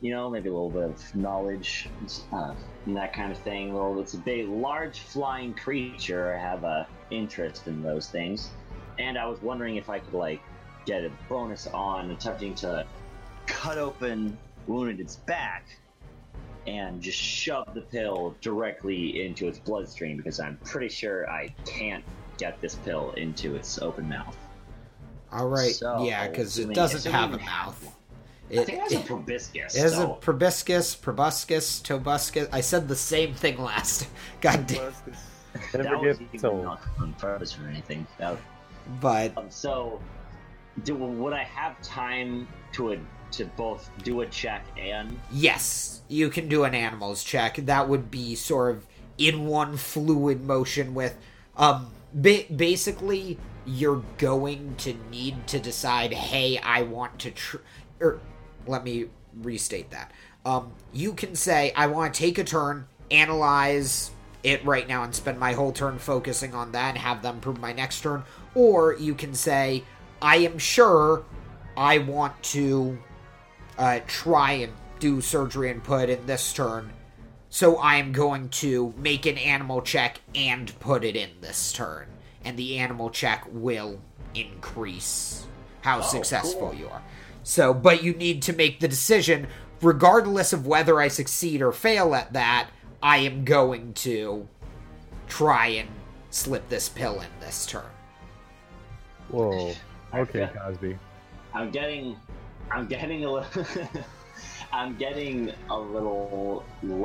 You know, maybe a little bit of knowledge, uh, and that kind of thing. Well, it's a big, large flying creature. I have a interest in those things, and I was wondering if I could like get a bonus on attempting to cut open wounded its back and just shove the pill directly into its bloodstream because I'm pretty sure I can't get this pill into its open mouth. All right. So, yeah, because it doesn't have a mouth. one. It, I think it has a it- proboscis. it has so- a proboscis, proboscis, tobuscus. I said the same thing last. God damn. that Never was get even sold. not on purpose or anything. That- But um, so, do would I have time to a, to both do a check and yes, you can do an animals check. That would be sort of in one fluid motion with, um, ba- basically you're going to need to decide. Hey, I want to. Tr- or let me restate that. Um, you can say I want to take a turn, analyze it right now, and spend my whole turn focusing on that, and have them prove my next turn. Or you can say I am sure I want to uh, try and do surgery and put in this turn. So I am going to make an animal check and put it in this turn. And the animal check will increase how successful cool. you are. So, but you need to make the decision, regardless of whether I succeed or fail at that, I am going to try and slip this pill in this turn. Whoa. Okay, Okay. Cosby. I'm getting, I'm getting a little, I'm getting a little,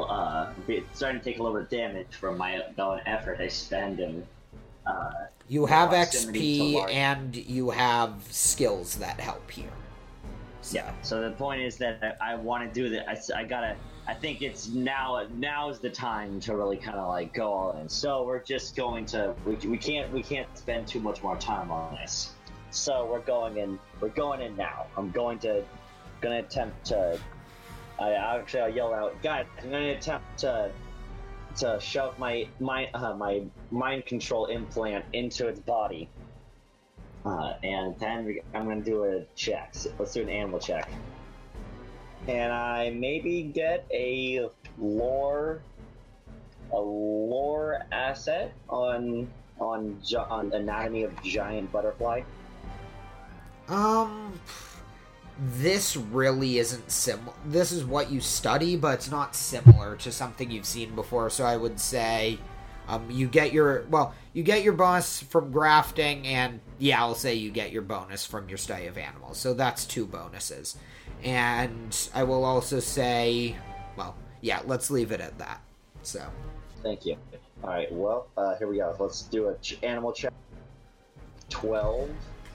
uh, starting to take a little bit of damage from my own effort I spend in, uh, You have XP and you have skills that help here. So, yeah. So the point is that I, I want to do that. I gotta, I think it's now, now is the time to really kind of like go all in. So we're just going to, we, we can't, we can't spend too much more time on this. So we're going in, we're going in now. I'm going to, gonna attempt to, I actually I'll yell out, guys, I'm gonna attempt to, to shove my my uh, my mind control implant into its body. Uh, and then I'm gonna do a check. Let's do an animal check. And I maybe get a lore, a lore asset on on on anatomy of giant butterfly? Um, this really isn't similar. This is what you study, but it's not similar to something you've seen before. So I would say, um, you get your well, you get your bonus from grafting, and yeah, I'll say you get your bonus from your study of animals. So that's two bonuses, and I will also say, well, yeah, let's leave it at that. So Thank you. All right. Well, uh, here we go. Let's do a ch- animal check. Twelve.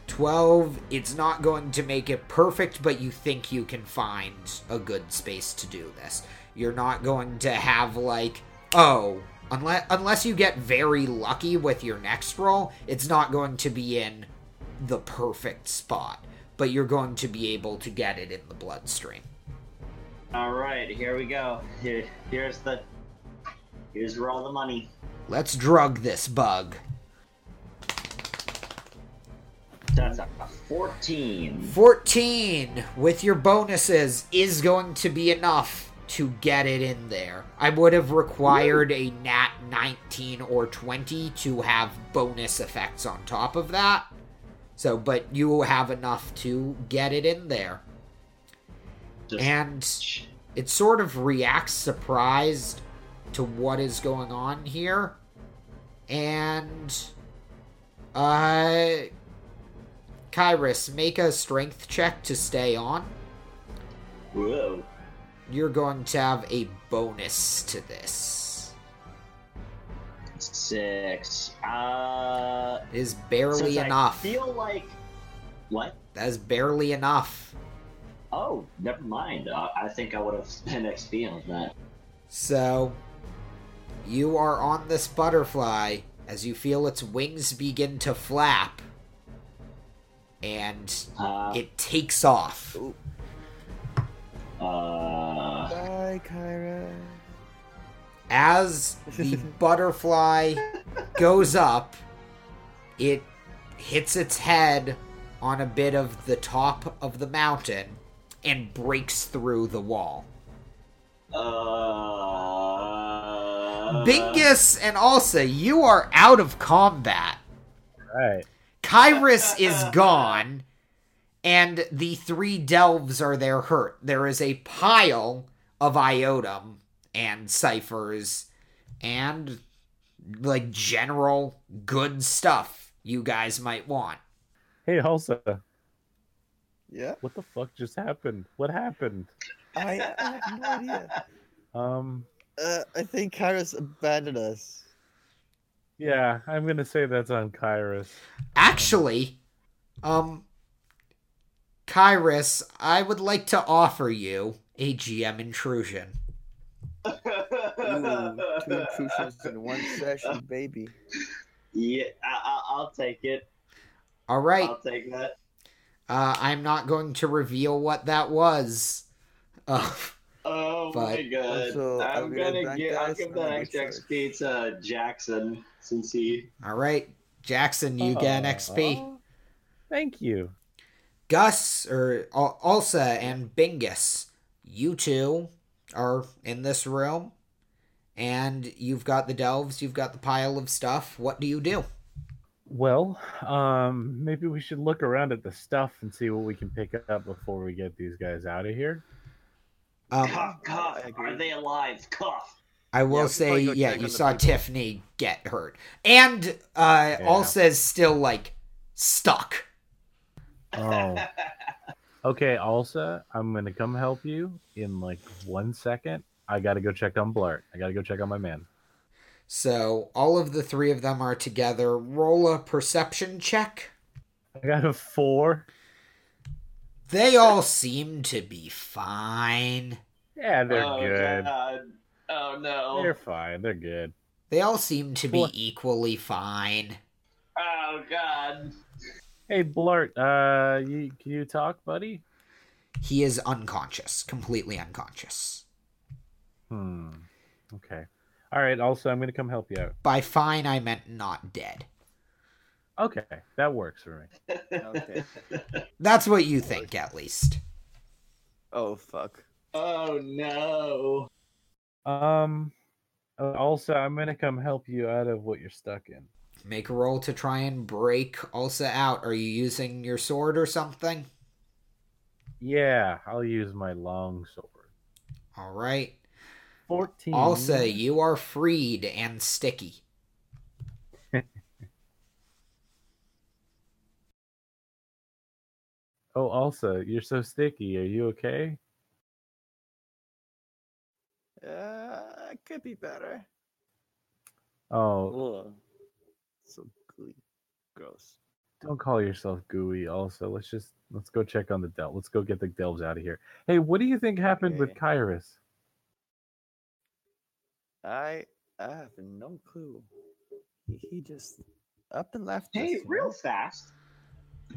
12 it's not going to make it perfect but you think you can find a good space to do this you're not going to have like oh unless unless you get very lucky with your next roll it's not going to be in the perfect spot but you're going to be able to get it in the bloodstream All right. Here we go. Here, here's the. Here's where all the money. let's drug this bug That's a fourteen. 14 with your bonuses is going to be enough to get it in there. I would have required a nat 19 or 20 to have bonus effects on top of that. So, but you will have enough to get it in there. Just- And it sort of reacts surprised to what is going on here. And uh Kyrus, make a strength check to stay on. Whoa. You're going to have a bonus to this. Six. Uh. Is barely since I enough. feel like. What? That is barely enough. Oh, never mind. Uh, I think I would have spent XP on that. So, you are on this butterfly as you feel its wings begin to flap. And Uh, it takes off. uh, Bye, Kyra. As the butterfly goes up, it hits its head on a bit of the top of the mountain and breaks through the wall. uh. Bingus and Alsa, you are out of combat. Right. Kyrus is gone, and the three delves are there hurt. There is a pile of iotum and ciphers and like general good stuff you guys might want. Hey, Hulsa, Yeah, what the fuck just happened? What happened? I, I have no idea. Um, Uh, I think Kyra's abandoned us. Yeah, I'm gonna say that's on Kyrus. Actually, um Kyrus, I would like to offer you a GM intrusion. Ooh, two intrusions in one session, baby. Yeah, I, I, I'll take it. All right. I'll take that. Uh, I'm not going to reveal what that was. Uh, Oh my god! Also, I'll I'm be right gonna back, give. I'll guys. give I'm that gonna. XP to Jackson since he. all right, Jackson, you get an XP. Aw, Thank you. Gus or Al- Alsa and Bingus, you two are in this room, and you've got the delves. You've got the pile of stuff. What do you do? Well, um, maybe we should look around at the stuff and see what we can pick up before we get these guys out of here. Um, cough, cough. I. Are they alive? Cough. I will Yeah, say, yeah, you saw people. Tiffany get hurt, and uh, Yeah. Alsa's still like stuck. Oh. Okay, Alsa, I'm gonna come help you in like one second. I gotta go check on Blart. I gotta go check on my man. So all of the three of them are together. Roll a perception check. I got a four. They all seem to be fine. Yeah, they're oh, good. God. Oh no. They're fine. They're good. They all seem to be What? equally fine. Oh god. Hey, Blart, uh, you, can you talk, buddy? He is unconscious, completely unconscious. Hmm. Okay. All right. Also, I'm gonna come help you out. By fine, I meant not dead. Okay, that works for me. Okay. That's what you think, at least. Oh fuck. Oh no. Um. Also, I'm gonna come help you out of what you're stuck in. Make a roll to try and break Ulsa out. Are you using your sword or something? Yeah, I'll use my long sword. All right. Fourteen. Ulsa, you are freed and sticky. Oh, also, you're so sticky. Are you okay? Uh, it could be better. Oh, Ugh. So gooey. Gross. don't call yourself gooey. Also, let's just let's go check on the delve. Let's go get the delves out of here. Hey, what do you think happened with Okay. Kyrus? I I have no clue. He, he just up and left. us, Hey, real fast.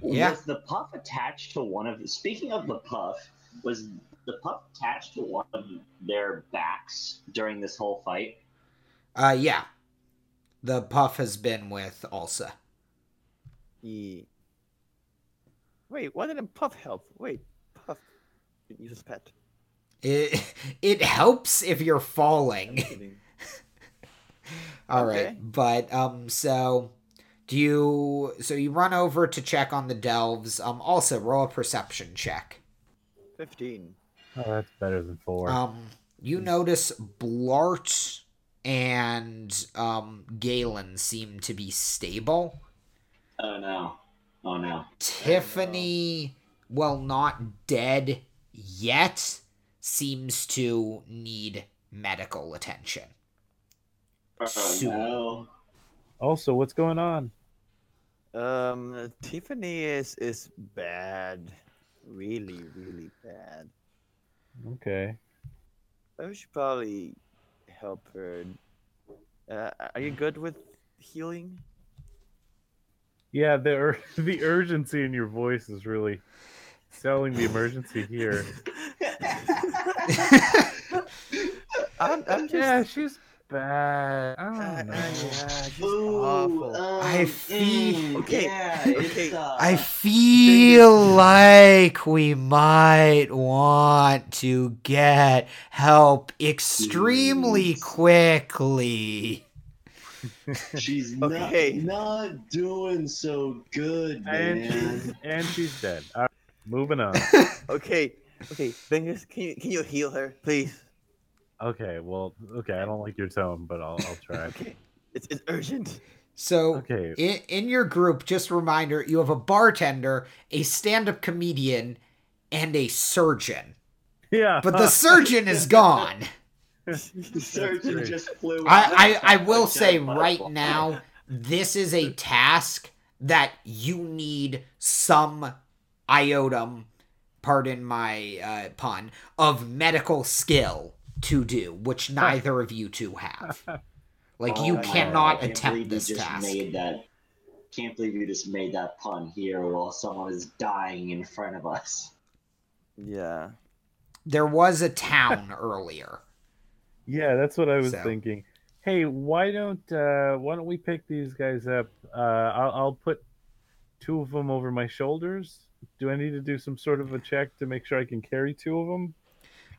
Yeah. Was the puff attached to one of? The? Speaking of the puff, was the puff attached to one of their backs during this whole fight? Uh, yeah. The puff has been with Ulsa. He. Wait, why didn't Puff help? Wait, Puff. Use his pet. It it helps if you're falling. kidding. All right, Okay. but um, so do you? So you run over to check on the delves. Um, also roll a perception check. Fifteen. Oh, that's better than four. Um, you notice Blart and um Galen seem to be stable. Oh no! Oh no! Tiffany, well, not dead yet, seems to need medical attention. Oh Soon. no! also, what's going on? Um, Tiffany is is bad, really, really bad. Okay. I should probably help her. Uh, are you good with healing? Yeah, the ur- the urgency in your voice is really selling the emergency here. I'm, I'm just. yeah, she's bad. I Uh, don't uh, know. yeah, she's Ooh, awful. um, I feel- mm, Okay, Yeah, okay. Uh, I feel like we might want to get help extremely Please. quickly. she's Okay. not not doing so good, And man. she's and she's dead. All right, moving on. Okay, okay. Fingers, can you can you heal her, please? Okay, well, okay. I don't like your tone, but I'll I'll try. Okay, it's it's urgent. So, Okay. in, in your group, just a reminder you have a bartender, a stand up comedian, and a surgeon. Yeah. But the surgeon is gone. The surgeon just flew. I, I, I will Like say right butterfly. now, this is a task that you need some iotum, pardon my uh, pun, of medical skill to do, which neither of you two have. Like, Oh you my God, cannot I can't attempt believe this you just task. Made that. Can't believe you just made that pun here while someone is dying in front of us. Yeah. There was a town earlier. Yeah, that's what I was So- thinking. Hey, why don't uh, why don't we pick these guys up? Uh, I'll, I'll put two of them over my shoulders. Do I need to do some sort of a check to make sure I can carry two of them?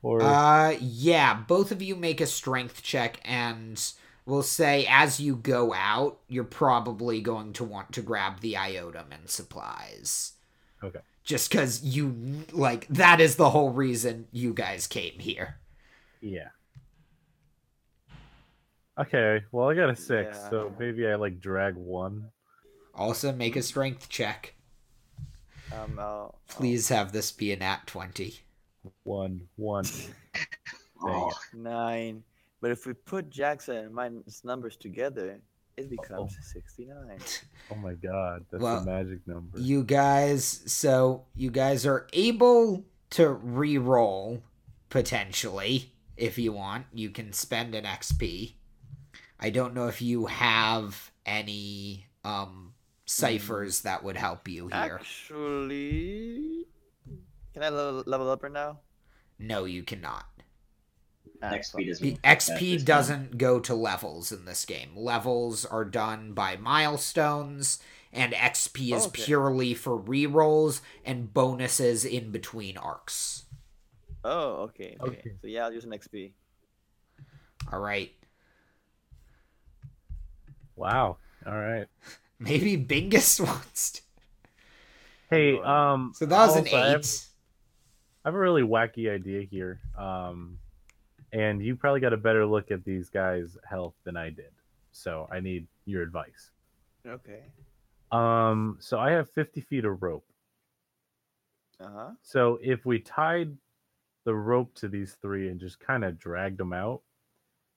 Or Uh, yeah, both of you make a strength check, and we'll say as you go out, you're probably going to want to grab the iotum and supplies. Okay. Just because you, like, that is the whole reason you guys came here. yeah. Okay, well I got a six, Yeah. so maybe I like drag one. Also, make a strength check. Um. I'll, Please have this be an at 20. One, one. Oh, nine. But if we put Jackson and mine's numbers together, it becomes sixty-nine. Oh my god, that's Well, a magic number. You guys, so you guys are able to re roll potentially if you want. You can spend an XP. I don't know if you have any um ciphers that would help you here. Actually, can I level, level up right now? No, you cannot. Next fuck. speed is The XP doesn't go to levels in this game. Levels are done by milestones, and XP is Okay. purely for rerolls and bonuses in between arcs. Oh, okay, okay. Okay. So yeah, I'll use an XP. All right. Wow. All right. Maybe Bingus wants to. Hey, Oh, um. So that was an also, I have- eight. I have a really wacky idea here. Um, and you probably got a better look at these guys' health than I did. So I need your advice. Okay. Um, so I have 50 feet of rope. Uh huh. So if we tied the rope to these three and just kind of dragged them out,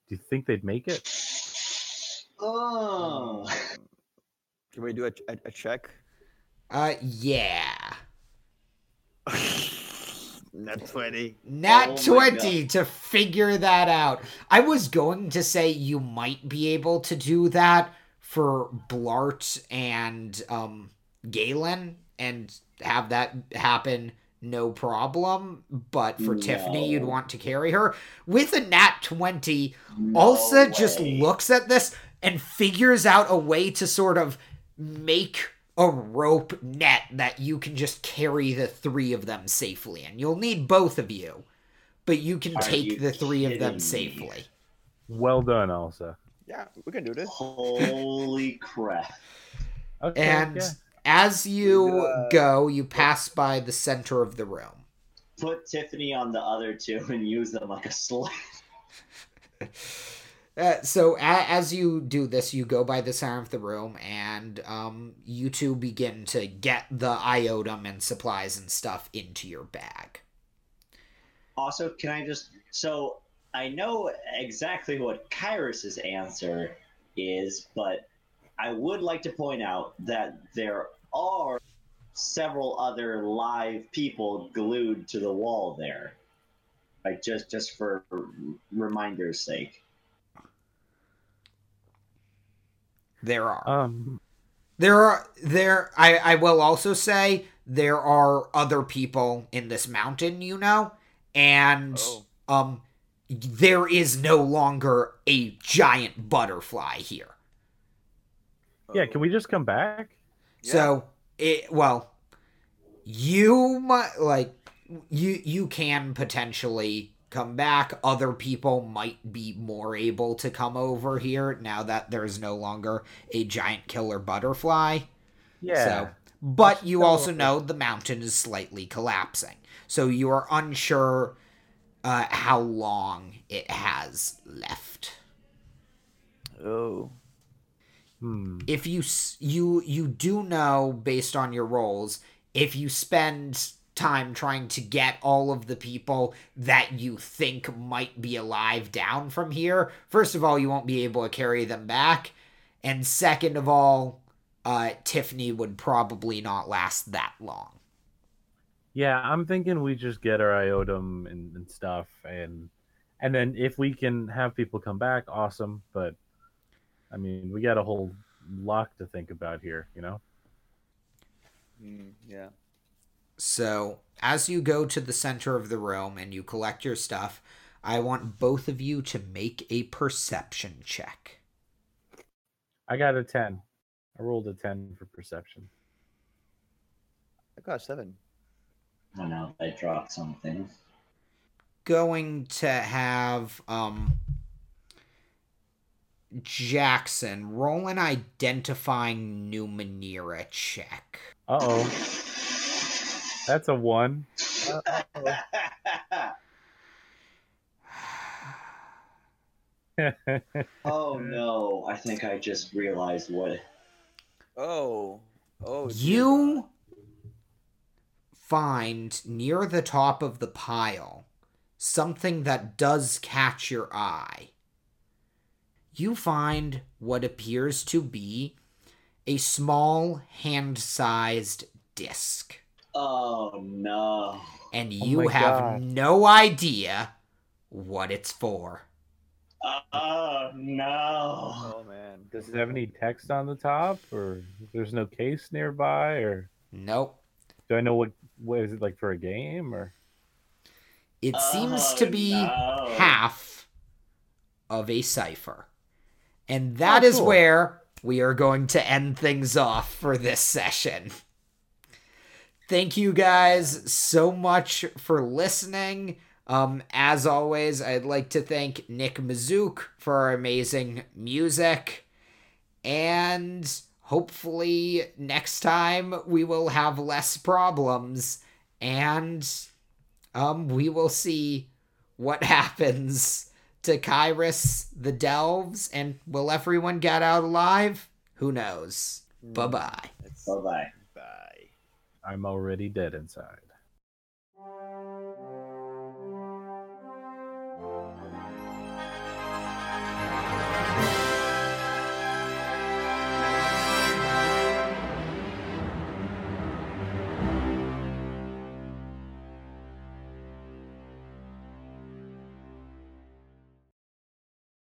do you think they'd make it? Oh. Can we do a, a, a check? Uh, yeah. Not twenty. Nat Oh 20 to figure that out. I was going to say you might be able to do that for Blart and um Galen and have that happen no problem, but for Tiffany you'd want to carry her. With a nat 20, No Ulsa just looks at this and figures out a way to sort of make a rope net that you can just carry the three of them safely in. You'll need both of you, but you can Are take you the three of them me? safely. Well done, Ulsa. Yeah, we can do this. Holy crap. Okay. And yeah. as you Uh, go, you pass by the center of the room. Put Tiffany on the other two and use them like a slave. Uh, so a- as you do this, you go by the center of the room, and um, you two begin to get the iotum and supplies and stuff into your bag. Also, can I just so I know exactly what Kyrus's answer is, but I would like to point out that there are several other live people glued to the wall there. Like just just for reminder's sake. There are. Um, There are there I, I will also say there are other people in this mountain, you know, and Oh. um there is no longer a giant butterfly here. yeah, can we just come back? So it well you might like you you can potentially come back other people might be more able to come over here now that there's no longer a giant killer butterfly Yeah. So, but you go also over. know the mountain is slightly collapsing. So you are unsure uh, how long it has left. Oh. Hmm. If you you you do know based on your rolls, if you spend time trying to get all of the people that you think might be alive down from here, first of all, you won't be able to carry them back, and second of all, uh, Tiffany would probably not last that long. Yeah, I'm thinking we just get our iotum and, and stuff, and and then if we can have people come back, awesome. But I mean, we got a whole lot to think about here, you know. Mm, yeah. So, as you go to the center of the room and you collect your stuff, I want both of you to make a perception check. I got a ten. I rolled a ten for perception. I got a seven. I know I dropped something. Going to have um Jackson roll an identifying Numenera check. Uh oh, that's a one. oh no! I think I just realized what. Oh. Oh. it's You find near the top of the pile something that does catch your eye. You find what appears to be a small hand sized disc, Oh no! and Oh you my have God. no idea what it's for. Oh no! Oh man. Does it have any text on the top, or there's no case nearby, or Nope. do I know what what is it like for a game, or It seems Oh, to be no. half of a cipher. And that Oh, is cool. where we are going to end things off for this session. Thank you guys so much for listening. Um, as always, I'd like to thank Nick Mazook for our amazing music. And hopefully, next time we will have less problems. And um, we will see what happens to Kyrus, the Delves, and will everyone get out alive? Who knows? Bye bye. Bye bye. bye. I'm already dead inside.